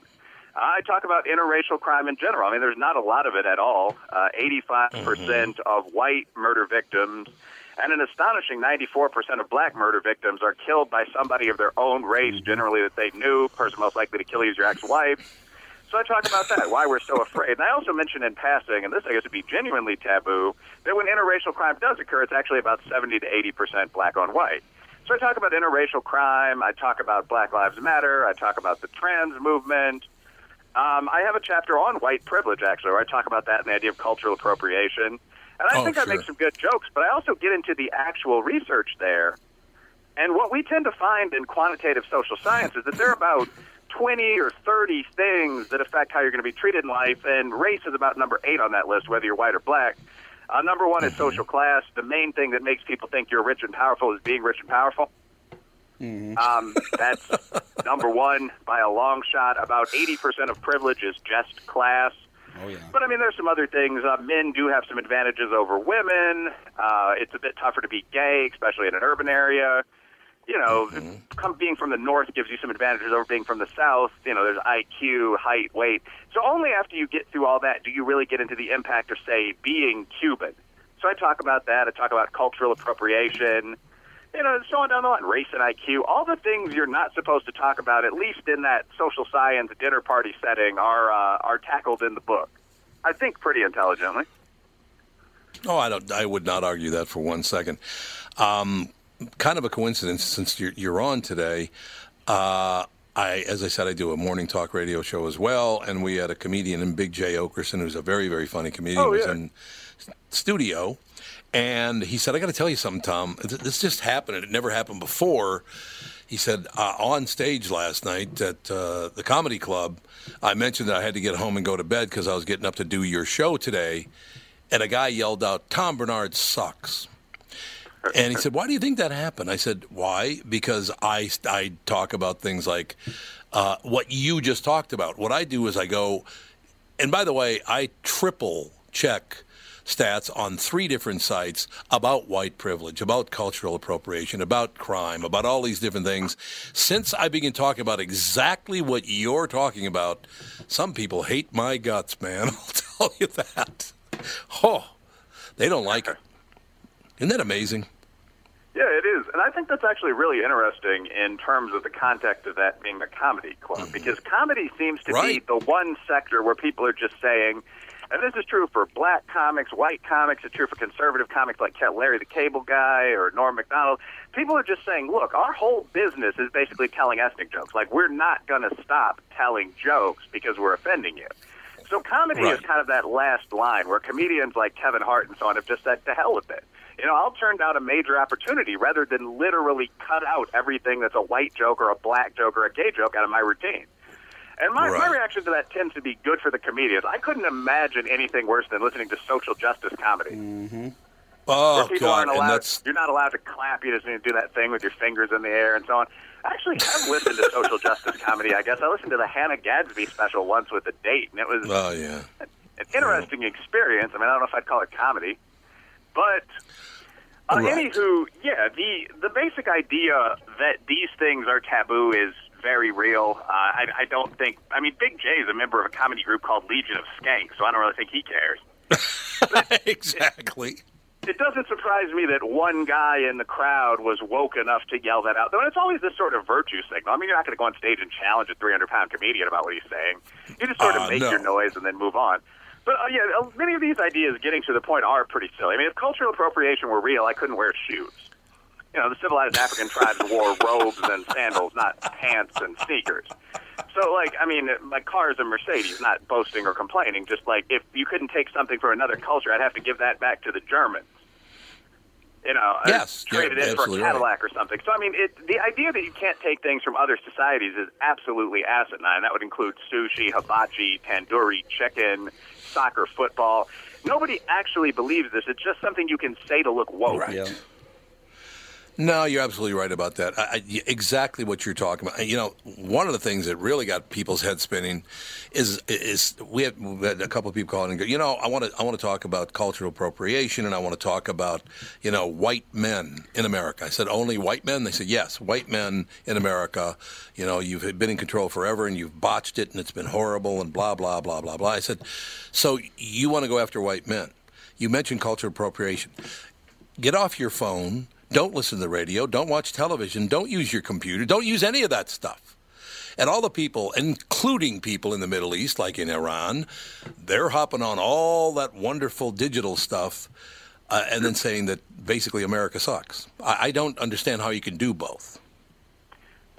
I talk about interracial crime in general. I mean, there's not a lot of it at all. Uh, 85% of white murder victims and an astonishing 94% of black murder victims are killed by somebody of their own race, generally that they knew. Person most likely to kill you is your ex-wife. So I talk about that, why we're so afraid. And I also mention in passing, and this I guess would be genuinely taboo, that when interracial crime does occur, it's actually about 70 to 80% black on white. So I talk about interracial crime. I talk about Black Lives Matter. I talk about the trans movement. Um, I have a chapter on white privilege, actually, where I talk about that and the idea of cultural appropriation. And I Oh, think I make some good jokes, but I also get into the actual research there. And what we tend to find in quantitative social science is that there are about 20 or 30 things that affect how you're going to be treated in life, and race is about number eight on that list, whether you're white or black. Uh, number one is social class. The main thing that makes people think you're rich and powerful is being rich and powerful. Um, that's [LAUGHS] number one by a long shot. About 80% of privilege is just class. Oh yeah. But I mean, there's some other things. Uh, men do have some advantages over women. Uh, it's a bit tougher to be gay, especially in an urban area. You know, Mm-hmm. come, being from the north gives you some advantages over being from the south. You know, there's IQ, height, weight. So only after you get through all that do you really get into the impact of, say, being Cuban. So I talk about that. I talk about cultural appropriation, you know, so on down the line, race and IQ. All the things you're not supposed to talk about, at least in that social science dinner party setting, are uh, are tackled in the book. I think pretty intelligently. Oh, I don't. I would not argue that for one second. Um, kind of a coincidence since you're, you're on today. Uh, I, as I said, I do a morning talk radio show as well, and we had a comedian in Big Jay Oakerson, who's a very, very funny comedian, Oh, was in studio, and he said, "I got to tell you something, Tom. Th- This just happened. and It never happened before." He said, uh, on stage last night at uh, the comedy club, I mentioned that I had to get home and go to bed because I was getting up to do your show today. And a guy yelled out, Tom Barnard sucks. And he said, Why do you think that happened? I said, Why? Because I, I talk about things like uh, what you just talked about. What I do is I go, and by the way, I triple check stats on three different sites about white privilege, about cultural appropriation, about crime, about all these different things. Since I began talking about exactly what you're talking about, some people hate my guts, man. [LAUGHS] I'll tell you that. Oh, they don't like it. Isn't that amazing? Yeah, it is. And I think that's actually really interesting in terms of the context of that being a comedy club, mm-hmm. because comedy seems to Right. be the one sector where people are just saying, and this is true for black comics, white comics, it's true for conservative comics like Larry the Cable Guy or Norm MacDonald. People are just saying, look, our whole business is basically telling ethnic jokes. Like, we're not going to stop telling jokes because we're offending you. So comedy is kind of that last line where comedians like Kevin Hart and so on have just said, to hell with it. You know, I'll turn down a major opportunity rather than literally cut out everything that's a white joke or a black joke or a gay joke out of my routine. And my, my reaction to that tends to be good for the comedians. I couldn't imagine anything worse than listening to social justice comedy. Mm-hmm. Oh, where people God. allowed, that's, you're not allowed to clap. You just need to do that thing with your fingers in the air and so on. Actually, I've [LAUGHS] listened to social justice comedy. I guess I listened to the Hannah Gadsby special once with a date, and it was oh, yeah. an interesting experience. I mean, I don't know if I'd call it comedy, but uh, Right. anywho, yeah, the the basic idea that these things are taboo is very real. Uh, I, I don't think. I mean, Big Jay is a member of a comedy group called Legion of Skanks, so I don't really think he cares. [LAUGHS] exactly. It doesn't surprise me that one guy in the crowd was woke enough to yell that out. Though it's always this sort of virtue signal. I mean, you're not going to go on stage and challenge a 300 pound comedian about what he's saying. You just sort of Uh, make no. your noise and then move on. But uh, yeah, uh, many of these ideas getting to the point are pretty silly. I mean, if cultural appropriation were real, I couldn't wear shoes. You know, the civilized African tribes wore robes and sandals, not pants and sneakers. So, like, I mean, my car is a Mercedes, not boasting or complaining. Just like if you couldn't take something from another culture, I'd have to give that back to the Germans. You know, uh, Yes, trade yeah, it in for a absolutely right. Cadillac or something. So, I mean, it, the idea that you can't take things from other societies is absolutely asinine. That would include sushi, hibachi, tandoori chicken, soccer, football. Nobody actually believes this. It's just something you can say to look woke. Right. No, you're absolutely right about that. I, I, exactly what you're talking about. You know, one of the things that really got people's heads spinning is is we had, we had a couple of people calling and go, you know, I want to I want to talk about cultural appropriation and I want to talk about you know white men in America. I said only white men. They said yes, white men in America. You know, you've been in control forever and you've botched it and it's been horrible and blah blah blah blah blah. I said, so you want to go after white men? You mentioned cultural appropriation get off your phone. Don't listen to the radio. Don't watch television. Don't use your computer. Don't use any of that stuff. And all the people, including people in the Middle East, like in Iran, they're hopping on all that wonderful digital stuff uh, and then saying that basically America sucks. I, I don't understand how you can do both.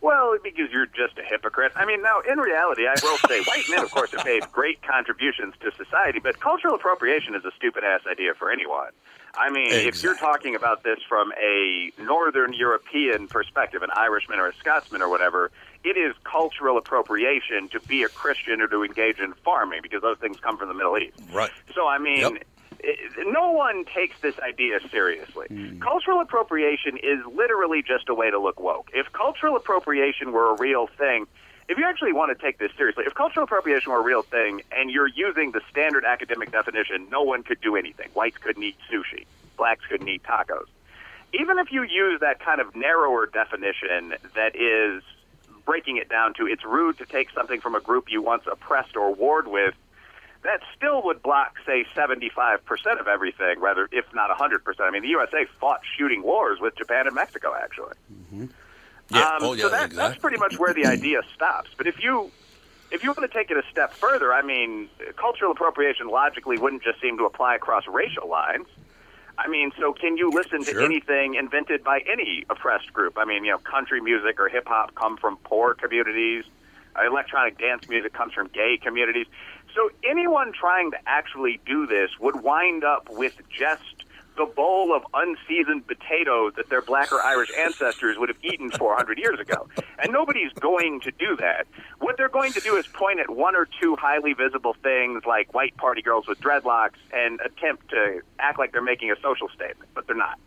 Well, because you're just a hypocrite. I mean, now, in reality, I will say [LAUGHS] white men, of course, have made great contributions to society, but cultural appropriation is a stupid ass idea for anyone. I mean, if you're talking about this from a Northern European perspective, an Irishman or a Scotsman or whatever, it is cultural appropriation to be a Christian or to engage in farming because those things come from the Middle East. Right. So, I mean, Yep. no one takes this idea seriously. Hmm. Cultural appropriation is literally just a way to look woke. If cultural appropriation were a real thing, if you actually want to take this seriously, if cultural appropriation were a real thing and you're using the standard academic definition, no one could do anything. Whites couldn't eat sushi, blacks couldn't eat tacos. even if you use that kind of narrower definition that is breaking it down to it's rude to take something from a group you once oppressed or warred with, that still would block, say, 75% of everything, rather, if not 100%. I mean, the USA fought shooting wars with Japan and Mexico, actually. Mm-hmm. Yeah. Um, oh, yeah, so that, exactly. that's pretty much where the idea [CLEARS THROAT] stops. But if you if you want to take it a step further, I mean, cultural appropriation logically wouldn't just seem to apply across racial lines. I mean, so can you listen to Sure. anything invented by any oppressed group? I mean, you know, country music or hip hop come from poor communities. Uh, electronic dance music comes from gay communities. So anyone trying to actually do this would wind up with just the bowl of unseasoned potatoes that their black or Irish ancestors would have eaten 400 years ago. And nobody's going to do that. What they're going to do is point at one or two highly visible things like white party girls with dreadlocks and attempt to act like they're making a social statement, but they're not.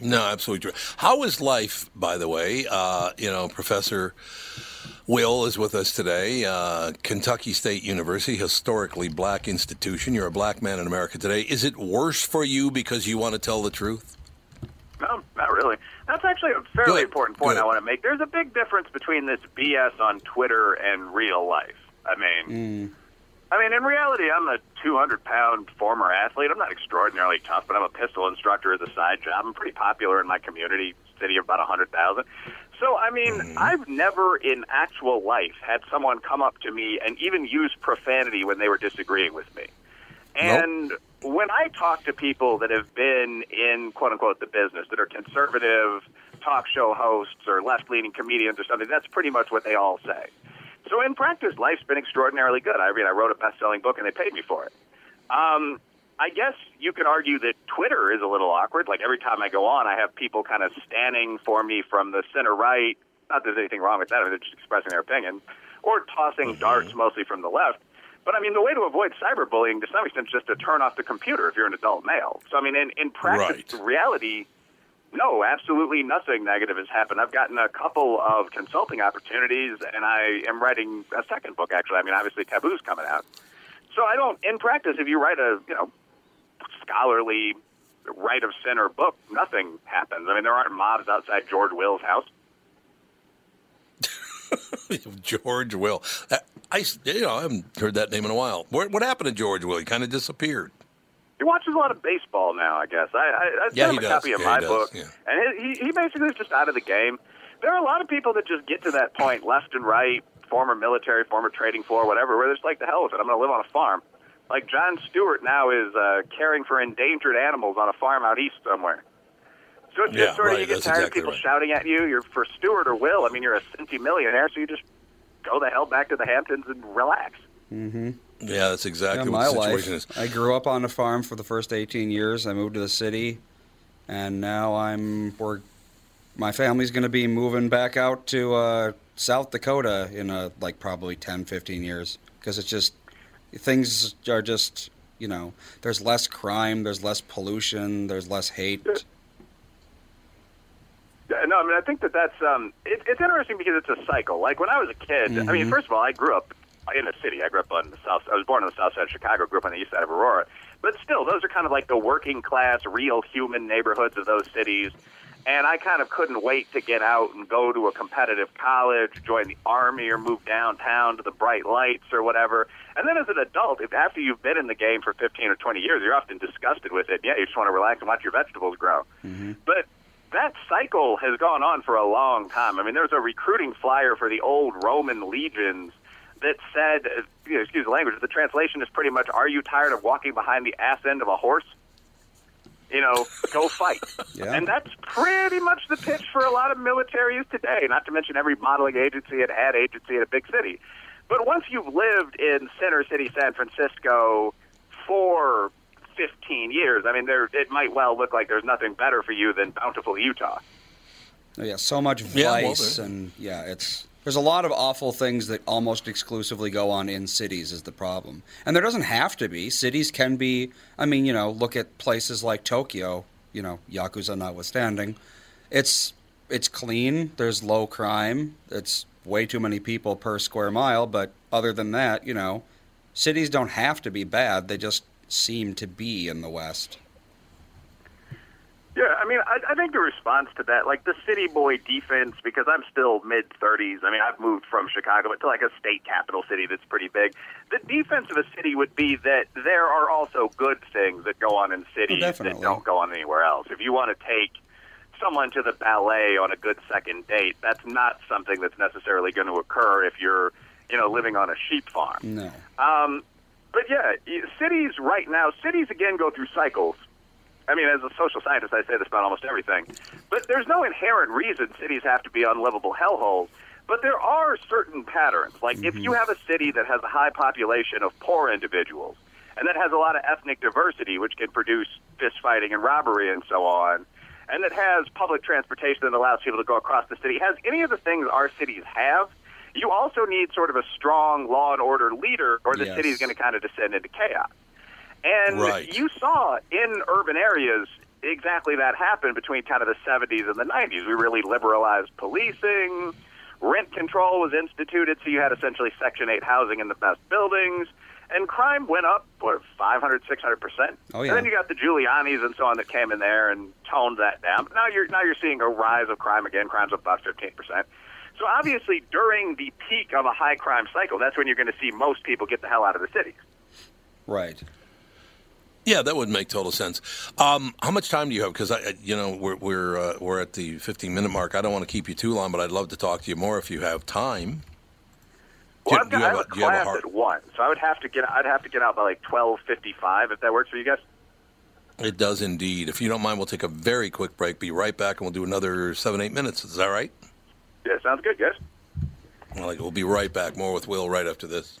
No, absolutely true. How is life, by the way? Uh, you know, Professor Will is with us today. Uh, Kentucky State University, historically black institution. You're a black man in America today. Is it worse for you because you want to tell the truth? No, not really. That's actually a fairly important point. I want to make. There's a big difference between this BS on Twitter and real life. I mean, I mean, in reality, I'm a 200 pound former athlete. I'm not extraordinarily tough, but I'm a pistol instructor as a side job. I'm pretty popular in my community, city of about 100,000. So, I mean, I've never in actual life had someone come up to me and even use profanity when they were disagreeing with me. And when I talk to people that have been in quote unquote the business, that are conservative talk show hosts or left leaning comedians or something, that's pretty much what they all say. So in practice, life's been extraordinarily good. I mean, I wrote a best selling book and they paid me for it. Um, I guess you could argue that Twitter is a little awkward. Like every time I go on, I have people kind of standing for me from the center right. Not that there's anything wrong with that, they're just expressing their opinion, or tossing mm-hmm. darts mostly from the left. But I mean, the way to avoid cyberbullying to some extent is just to turn off the computer if you're an adult male. So I mean, in, in practice, reality, no, absolutely nothing negative has happened. I've gotten a couple of consulting opportunities, and I am writing a second book. Actually, I mean, obviously, Taboo's coming out. So I don't. In practice, if you write a you know scholarly right of center book, nothing happens. I mean, there aren't mobs outside George Will's house. [LAUGHS] George Will. I, you know, I haven't heard that name in a while. What, what happened to George Will? He kind of disappeared. He watches a lot of baseball now, I guess. I, I, I Yeah, him a does. copy of Yeah, my book, Yeah. and he, he basically is just out of the game. There are a lot of people that just get to that point, left and right, former military, former trading floor, whatever, where they're just like, the hell with it. I'm going to live on a farm. Like Jon Stewart now is uh, caring for endangered animals on a farm out east somewhere. So it's Yeah, just sort of right, you get that's tired exactly of people right. shouting at you. You're for Stewart or Will. I mean, you're a centy millionaire, so you just go the hell back to the Hamptons and relax. Mm-hmm. Yeah, that's exactly yeah, what my the life. situation is. I grew up on a farm for the first 18 years. I moved to the city, and now I'm we're my family's going to be moving back out to uh, South Dakota in a, like probably 10, 15 years because it's just things are just you know there's less crime, there's less pollution, there's less hate. Yeah, no, I mean, I think that that's um, it, it's interesting because it's a cycle. Like when I was a kid, I mean, Mhm. first of all, I grew up in a city. I grew up on the south. I was born on the south side of Chicago. Grew up on the east side of Aurora. But still, those are kind of like the working class, real human neighborhoods of those cities. And I kind of couldn't wait to get out and go to a competitive college, join the army, or move downtown to the bright lights or whatever. And then as an adult, if after you've been in the game for 15 or 20 years, you're often disgusted with it. Yeah, you just want to relax and watch your vegetables grow. But that cycle has gone on for a long time. I mean, there's a recruiting flyer for the old Roman legions that said, uh, you know, excuse the language, the translation is pretty much, "Are you tired of walking behind the ass end of a horse? You know, go fight." Yeah. And that's pretty much the pitch for a lot of militaries today. Not to mention every modeling agency and ad agency in a big city. But once you've lived in Center City, San Francisco, for 15 years, I mean, there it might well look like there's nothing better for you than bountiful Utah. Oh, yeah, so much Yeah, well, vice and yeah, it's there's a lot of awful things that almost exclusively go on in cities is the problem. And there doesn't have to be. Cities can be I mean, you know, look at places like Tokyo, you know, Yakuza notwithstanding. It's it's clean, there's low crime, it's way too many people per square mile, but other than that, you know, cities don't have to be bad, they just seem to be in the West. Yeah, I mean, I, I think the response to that, like the city boy defense, because I'm still mid 30s. I mean, I've moved from Chicago but to like a state capital city that's pretty big. The defense of a city would be that there are also good things that go on in cities that don't go on anywhere else. If you want to take someone to the ballet on a good second date, that's not something that's necessarily going to occur if you're, you know, living on a sheep farm. No. Um, but yeah, cities right now, cities again go through cycles. I mean, as a social scientist, I say this about almost everything. But there's no inherent reason cities have to be unlivable hellholes. But there are certain patterns. Like if you mm-hmm. have a city that has a high population of poor individuals, and that has a lot of ethnic diversity, which can produce fist fighting and robbery and so on, and that has public transportation that allows people to go across the city, has any of the things our cities have, you also need sort of a strong law and order leader, or the Yes. city is going to kind of descend into chaos. And Right. you saw in urban areas exactly that happen between kind of the 70s and the 90s. We really liberalized policing. Rent control was instituted, so you had essentially Section 8 housing in the best buildings. And crime went up, what, 500, 600%? Oh, yeah. And then you got the Giulianis and so on that came in there and toned that down. But now you're, now you're seeing a rise of crime again. Crime's up about 15%. So obviously, during the peak of a high crime cycle, that's when you're going to see most people get the hell out of the cities. Right. Yeah, that would make total sense. Um, how much time do you have? Because I, you know, we're we're uh, we're at the 15 minute mark. I don't want to keep you too long, but I'd love to talk to you more if you have time. Well, Do- I've do you got, I have have a- a do have a class hard- at one, so I would have to get I'd have to get out by like twelve fifty five if that works for you guys. It does indeed. If you don't mind, we'll take a very quick break. Be right back, and we'll do another seven eight minutes. Is that right? Yeah, sounds good, guys. Well, we'll be right back. More with Will right after this.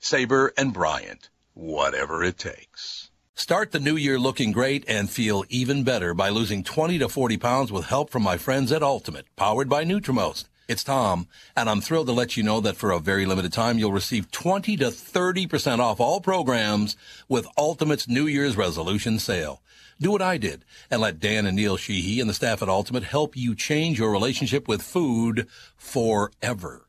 Sabre and Bryant, whatever it takes. Start the new year looking great and feel even better by losing 20 to 40 pounds with help from my friends at Ultimate, powered by Nutrimost. It's Tom, and I'm thrilled to let you know that for a very limited time, you'll receive 20 to 30% off all programs with Ultimate's New Year's resolution sale. Do what I did and let Dan and Neil Sheehy and the staff at Ultimate help you change your relationship with food forever.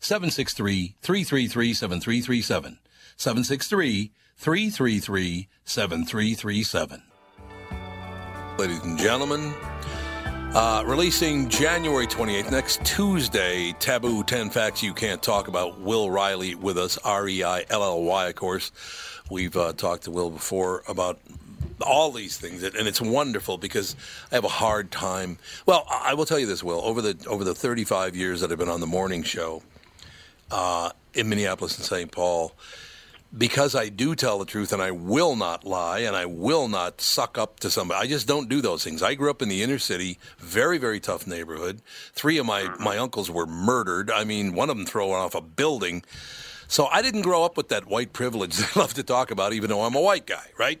763-333-7337. 763-333-7337. Ladies and gentlemen, uh, releasing January 28th, next Tuesday, Taboo 10 Facts You Can't Talk About. Will Reilly with us, R-E-I-L-L-Y, of course. We've uh, talked to Will before about all these things, and it's wonderful because I have a hard time. Well, I I will tell you this, Will. Over the over the 35 years that I've been on the morning show uh, in Minneapolis and St. Paul, because I do tell the truth and I will not lie and I will not suck up to somebody. I just don't do those things. I grew up in the inner city, very, very tough neighborhood. Three of my, my uncles were murdered. I mean, one of them thrown off a building. So I didn't grow up with that white privilege [LAUGHS] I love to talk about, even though I'm a white guy, right?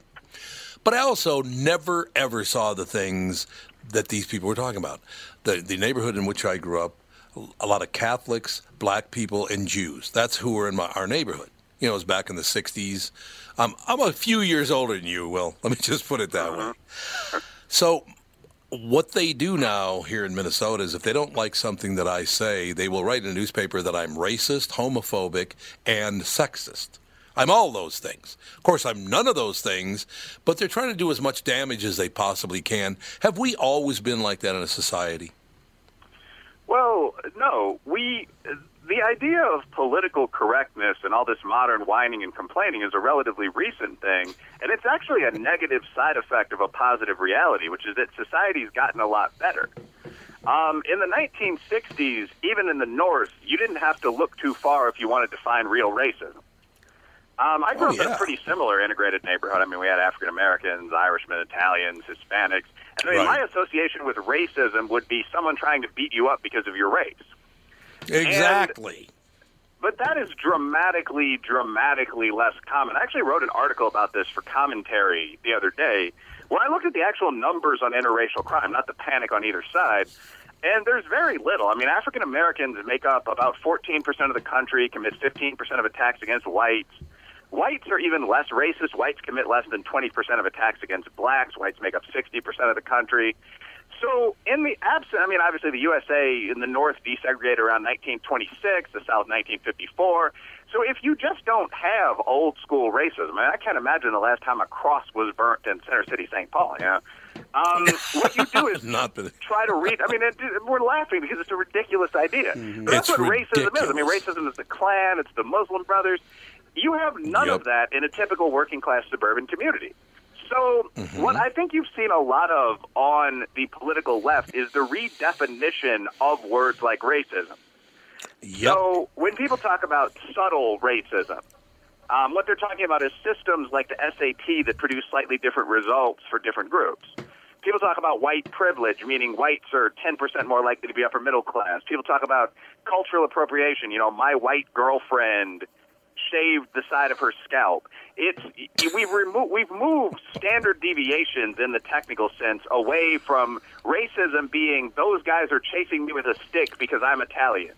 But I also never, ever saw the things that these people were talking about. The, the neighborhood in which I grew up, a lot of Catholics, black people, and Jews. That's who were in my, our neighborhood. You know, it was back in the 60s. Um, I'm a few years older than you, Will. [LAUGHS] Let me just put it that way. So, what they do now here in Minnesota is if they don't like something that I say, they will write in a newspaper that I'm racist, homophobic, and sexist. I'm all those things. Of course, I'm none of those things, but they're trying to do as much damage as they possibly can. Have we always been like that in a society? Well, no, we. The idea of political correctness and all this modern whining and complaining is a relatively recent thing, and it's actually a negative side effect of a positive reality, which is that society's gotten a lot better. Um, in the 1960s, even in the North, you didn't have to look too far if you wanted to find real racism. Um, I grew Oh, up in a pretty similar integrated neighborhood. I mean, we had African Americans, Irishmen, Italians, Hispanics. And I mean, Right. my association with racism would be someone trying to beat you up because of your race. Exactly. But that is dramatically, dramatically less common. I actually wrote an article about this for commentary the other day where I looked at the actual numbers on interracial crime, not the panic on either side. And there's very little. I mean, African Americans make up about 14% of the country, commit 15% of attacks against whites. Whites are even less racist. Whites commit less than 20% of attacks against blacks. Whites make up 60% of the country. So, in the absence, I mean, obviously the USA in the North desegregated around 1926, the South 1954. So, if you just don't have old school racism, I, mean, I can't imagine the last time a cross was burnt in Center City, St. Paul. You know, um, what you do is [LAUGHS] Not that. [LAUGHS] try to read. I mean, it, we're laughing because it's a ridiculous idea. But that's It's what racism is. I mean, racism is the Klan. It's the Muslim Brothers. You have none of that in a typical working class suburban community. So, Mm-hmm. what I think you've seen a lot of on the political left is the redefinition of words like racism. So, when people talk about subtle racism, um, what they're talking about is systems like the SAT that produce slightly different results for different groups. People talk about white privilege, meaning whites are 10% more likely to be upper middle class. People talk about cultural appropriation. You know, my white girlfriend shaved the side of her scalp. It's we've removed we've moved standard deviations in the technical sense away from racism being those guys are chasing me with a stick because I'm Italian.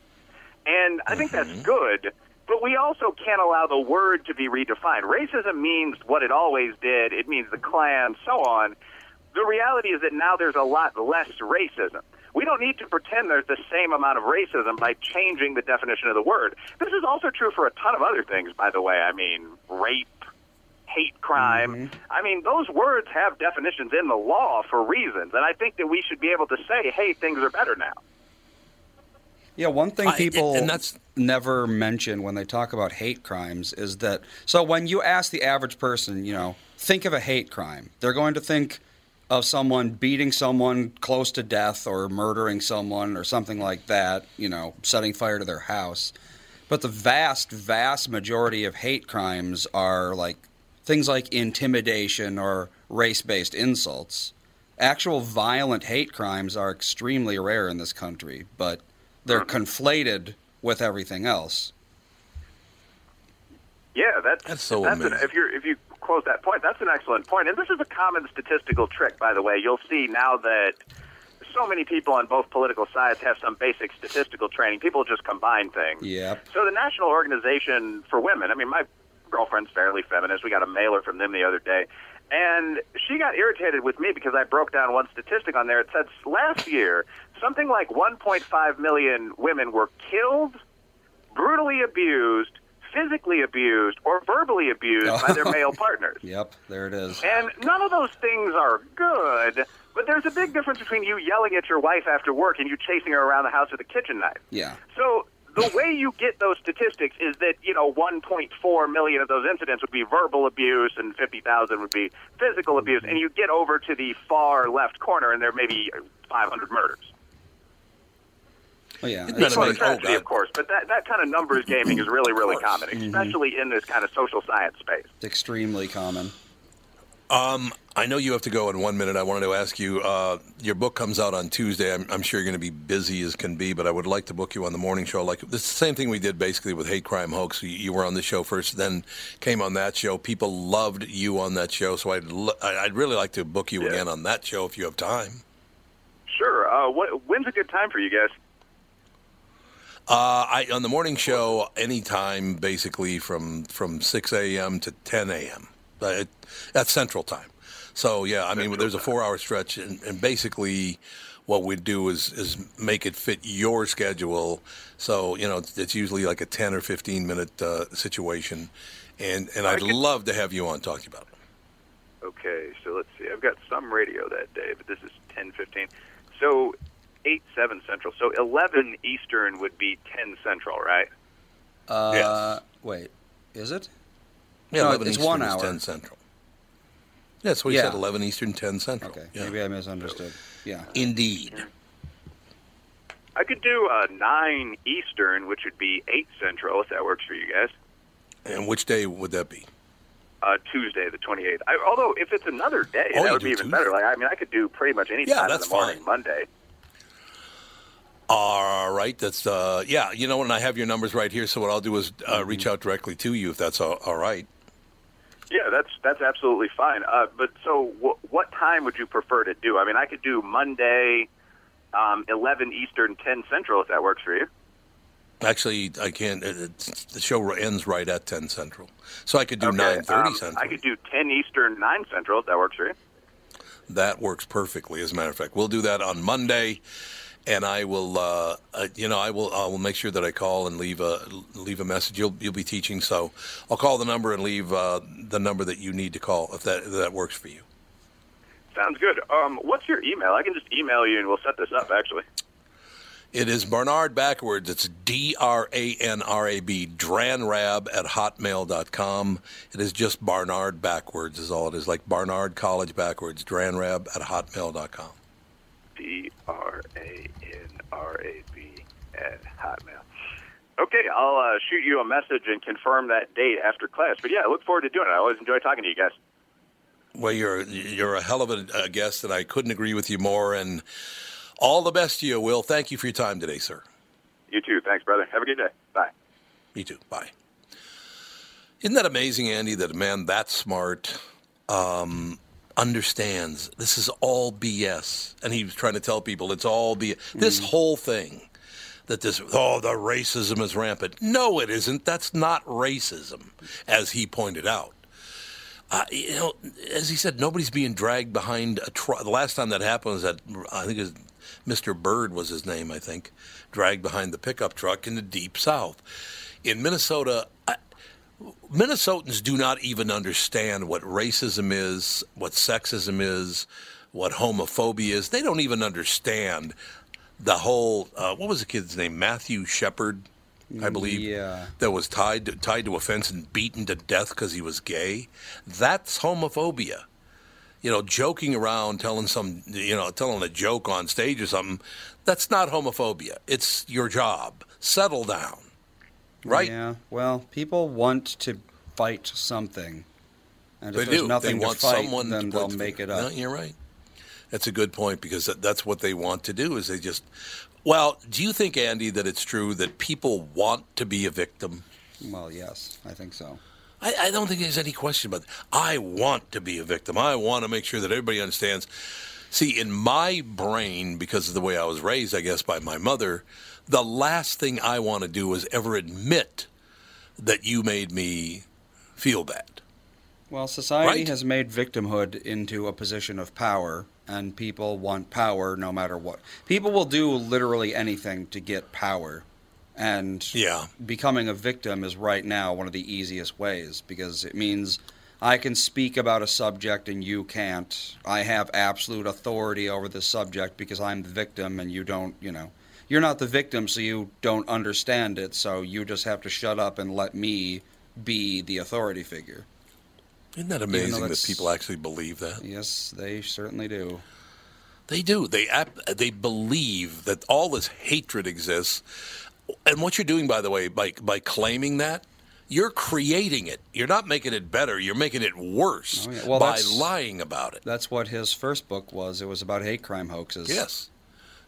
And I think that's mm-hmm. good, but we also can't allow the word to be redefined. Racism means what it always did. It means the Klan, so on. The reality is that now there's a lot less racism. We don't need to pretend there's the same amount of racism by changing the definition of the word. This is also true for a ton of other things, by the way. I mean, rape, hate crime. Mm-hmm. I mean, those words have definitions in the law for reasons, and I think that we should be able to say, hey, things are better now. Yeah, one thing I- people and that's- never mention when they talk about hate crimes is that so when you ask the average person, you know, think of a hate crime, they're going to think of someone beating someone close to death or murdering someone or something like that, you know, setting fire to their house. But the vast, vast majority of hate crimes are like things like intimidation or race based insults. Actual violent hate crimes are extremely rare in this country, but they're mm-hmm. conflated with everything else. Yeah, that's That's so an, amazing. if you if you close that point, that's an excellent point. And this is a common statistical trick, by the way. You'll see now that so many people on both political sides have some basic statistical training. People just combine things. Yep. So the National Organization for Women, I mean, my girlfriend's fairly feminist. We got a mailer from them the other day. And she got irritated with me because I broke down one statistic on there. It said last year, something like 1.5 million women were killed, brutally abused, physically abused, or verbally abused by their [LAUGHS] male partners. Yep, there it is. And none of those things are good, but there's a big difference between you yelling at your wife after work and you chasing her around the house with a kitchen knife. Yeah. So the way you get those statistics is that, you know, 1.4 million of those incidents would be verbal abuse and 50,000 would be physical abuse. And you get over to the far left corner and there may be 500 murders. Oh, yeah. Isn't It's not a amazing? Oh, tragedy, of course, but that, that kind of numbers gaming is really, really common, Mm-hmm. especially in this kind of social science space. It's extremely common. Um, I know you have to go in one minute. I wanted to ask you. Uh, your book comes out on Tuesday. I'm, I'm sure you're going to be busy as can be, but I would like to book you on the morning show. Like this the same thing we did basically with Hate Crime Hoax. You, you were on the show first, then came on that show. People loved you on that show, so I'd lo- I- I'd really like to book you again on that show if you have time. Sure. Uh, what, when's a good time for you guys? Uh, I on the morning show anytime basically from from 6 a.m. to 10 a.m. Uh, that's Central Time. So yeah, I mean there's a four-hour stretch, and, and basically what we do is is make it fit your schedule. So you know it's, it's usually like a 10 or 15 minute uh, situation, and and I'd love to have you on talking about it. Okay, so let's see. I've got some radio that day, but this is ten fifteen. So eight seven central. So eleven Eastern would be ten central, right? Uh, Wait, is it? Yeah, No, 11 it's Eastern one is hour. 10 Central. Yeah, that's what he Yeah. said. 11 Eastern, 10 Central. Okay, Yeah. maybe I misunderstood. Yeah. Indeed. I could do uh, nine Eastern, which would be eight Central, if that works for you guys. And which day would that be? Uh, Tuesday, the twenty eighth. Although, if it's another day, Oh, that would be even Tuesday. better. Like, I mean, I could do pretty much any Yeah, time in that's the morning, fine. Monday. All right, that's uh, yeah. You know, and I have your numbers right here. So what I'll do is uh, reach out directly to you if that's all, all right. Yeah, that's that's absolutely fine. Uh, but so, wh- what time would you prefer to do? I mean, I could do Monday, um, eleven Eastern, ten Central, if that works for you. Actually, I can't. It's, the show ends right at ten central, so I could do Okay, nine thirty um, central. I could do ten Eastern, nine Central, if that works for you. That works perfectly. As a matter of fact, we'll do that on Monday, and I will. Uh, uh, you know, I will. I will make sure that I call and leave a leave a message. You'll you'll be teaching, so I'll call the number and leave uh, the number that you need to call if that if that works for you. Sounds good. Um, what's your email? I can just email you, and we'll set this up. Actually, It is Barnard backwards. It's D R A N R A B, Dranrab at hotmail.com. It is just Barnard backwards, is all it is. Like Barnard College backwards, Dranrab at hotmail.com. D R A N R A B at Hotmail. Okay, I'll uh, shoot you a message and confirm that date after class. But yeah, I look forward to doing it. I always enjoy talking to you guys. Well, you're, you're a hell of a, a guest, and I couldn't agree with you more. And all the best to you, Will. Thank you for your time today, sir. You too. Thanks, brother. Have a good day. Bye. You too. Bye. Isn't that amazing, Andy, that a man that smart um, understands this is all BS? And he was trying to tell people it's all BS. This whole thing that this, oh, the racism is rampant. No, it isn't. That's not racism, as he pointed out. Uh, you know, as he said, nobody's being dragged behind a truck. The last time that happened was that I think it was Mr. Byrd was his name. I think dragged behind the pickup truck in the deep south. In Minnesota, I, Minnesotans do not even understand what racism is, what sexism is, what homophobia is. They don't even understand the whole. Uh, what was the kid's name? Matthew Shepard, I believe. Yeah. That was tied to, tied to a fence and beaten to death because he was gay. That's homophobia. You know, joking around, telling some, you know, telling a joke on stage or something. That's not homophobia. It's your job. Settle down. Right? Yeah. Well, people want to fight something, and if They there's do. nothing they to fight, someone then they'll make it No, up. you're right. That's a good point because that's what they want to do. Is they just. Well, do you think, Andy, that it's true that people want to be a victim? Well, yes, I think so. I, I don't think there's any question about that. I want to be a victim. I want to make sure that everybody understands. See, in my brain, because of the way I was raised, I guess, by my mother, the last thing I want to do is ever admit that you made me feel bad. Well, society Right? has made victimhood into a position of power, and people want power no matter what. People will do literally anything to get power. And Yeah. becoming a victim is right now one of the easiest ways because it means I can speak about a subject and you can't. I have absolute authority over the subject because I'm the victim and you don't, you know. You're not the victim, so you don't understand it, so you just have to shut up and let me be the authority figure. Isn't that amazing that people actually believe that? Yes, they certainly do. They do. They ap- they believe that all this hatred exists, and what you're doing, by the way, by by claiming that, you're creating it. You're not making it better. You're making it worse Oh, yeah. Well, by lying about it. That's what his first book was. It was about hate crime hoaxes. Yes,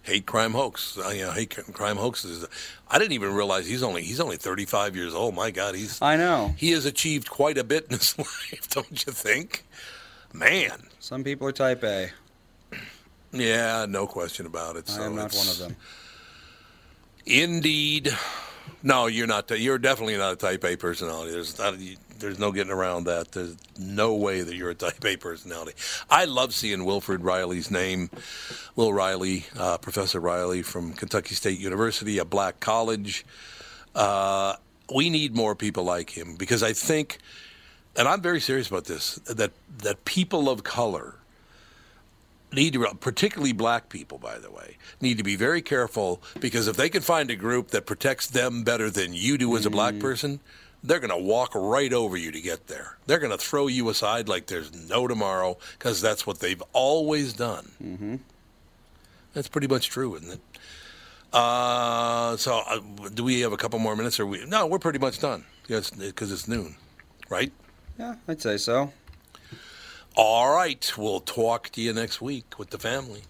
hate crime hoax. Uh, you know, hate cr- crime hoaxes. I didn't even realize he's only he's only 35 years old. My God, he's I know. he has achieved quite a bit in his [LAUGHS] life, don't you think? Man, Some people are type A. yeah, no question about it. I So am not one of them. Indeed. No, you're not. You're definitely not a Type A personality. There's not, there's no getting around that. There's no way that you're a Type A personality. I love seeing Wilfred Reilly's name, Will Reilly, uh, Professor Reilly from Kentucky State University, a black college. Uh, we need more people like him because I think, and I'm very serious about this, that that people of color need to, particularly black people, by the way, need to be very careful because if they can find a group that protects them better than you do as a black person, they're going to walk right over you to get there. They're going to throw you aside like there's no tomorrow because that's what they've always done. Mm-hmm. That's pretty much true, isn't it? Uh, so, uh, do we have a couple more minutes? Or we? No, we're pretty much done. Yes, because it's noon, right? Yeah, I'd say so. All right. We'll talk to you next week with the family.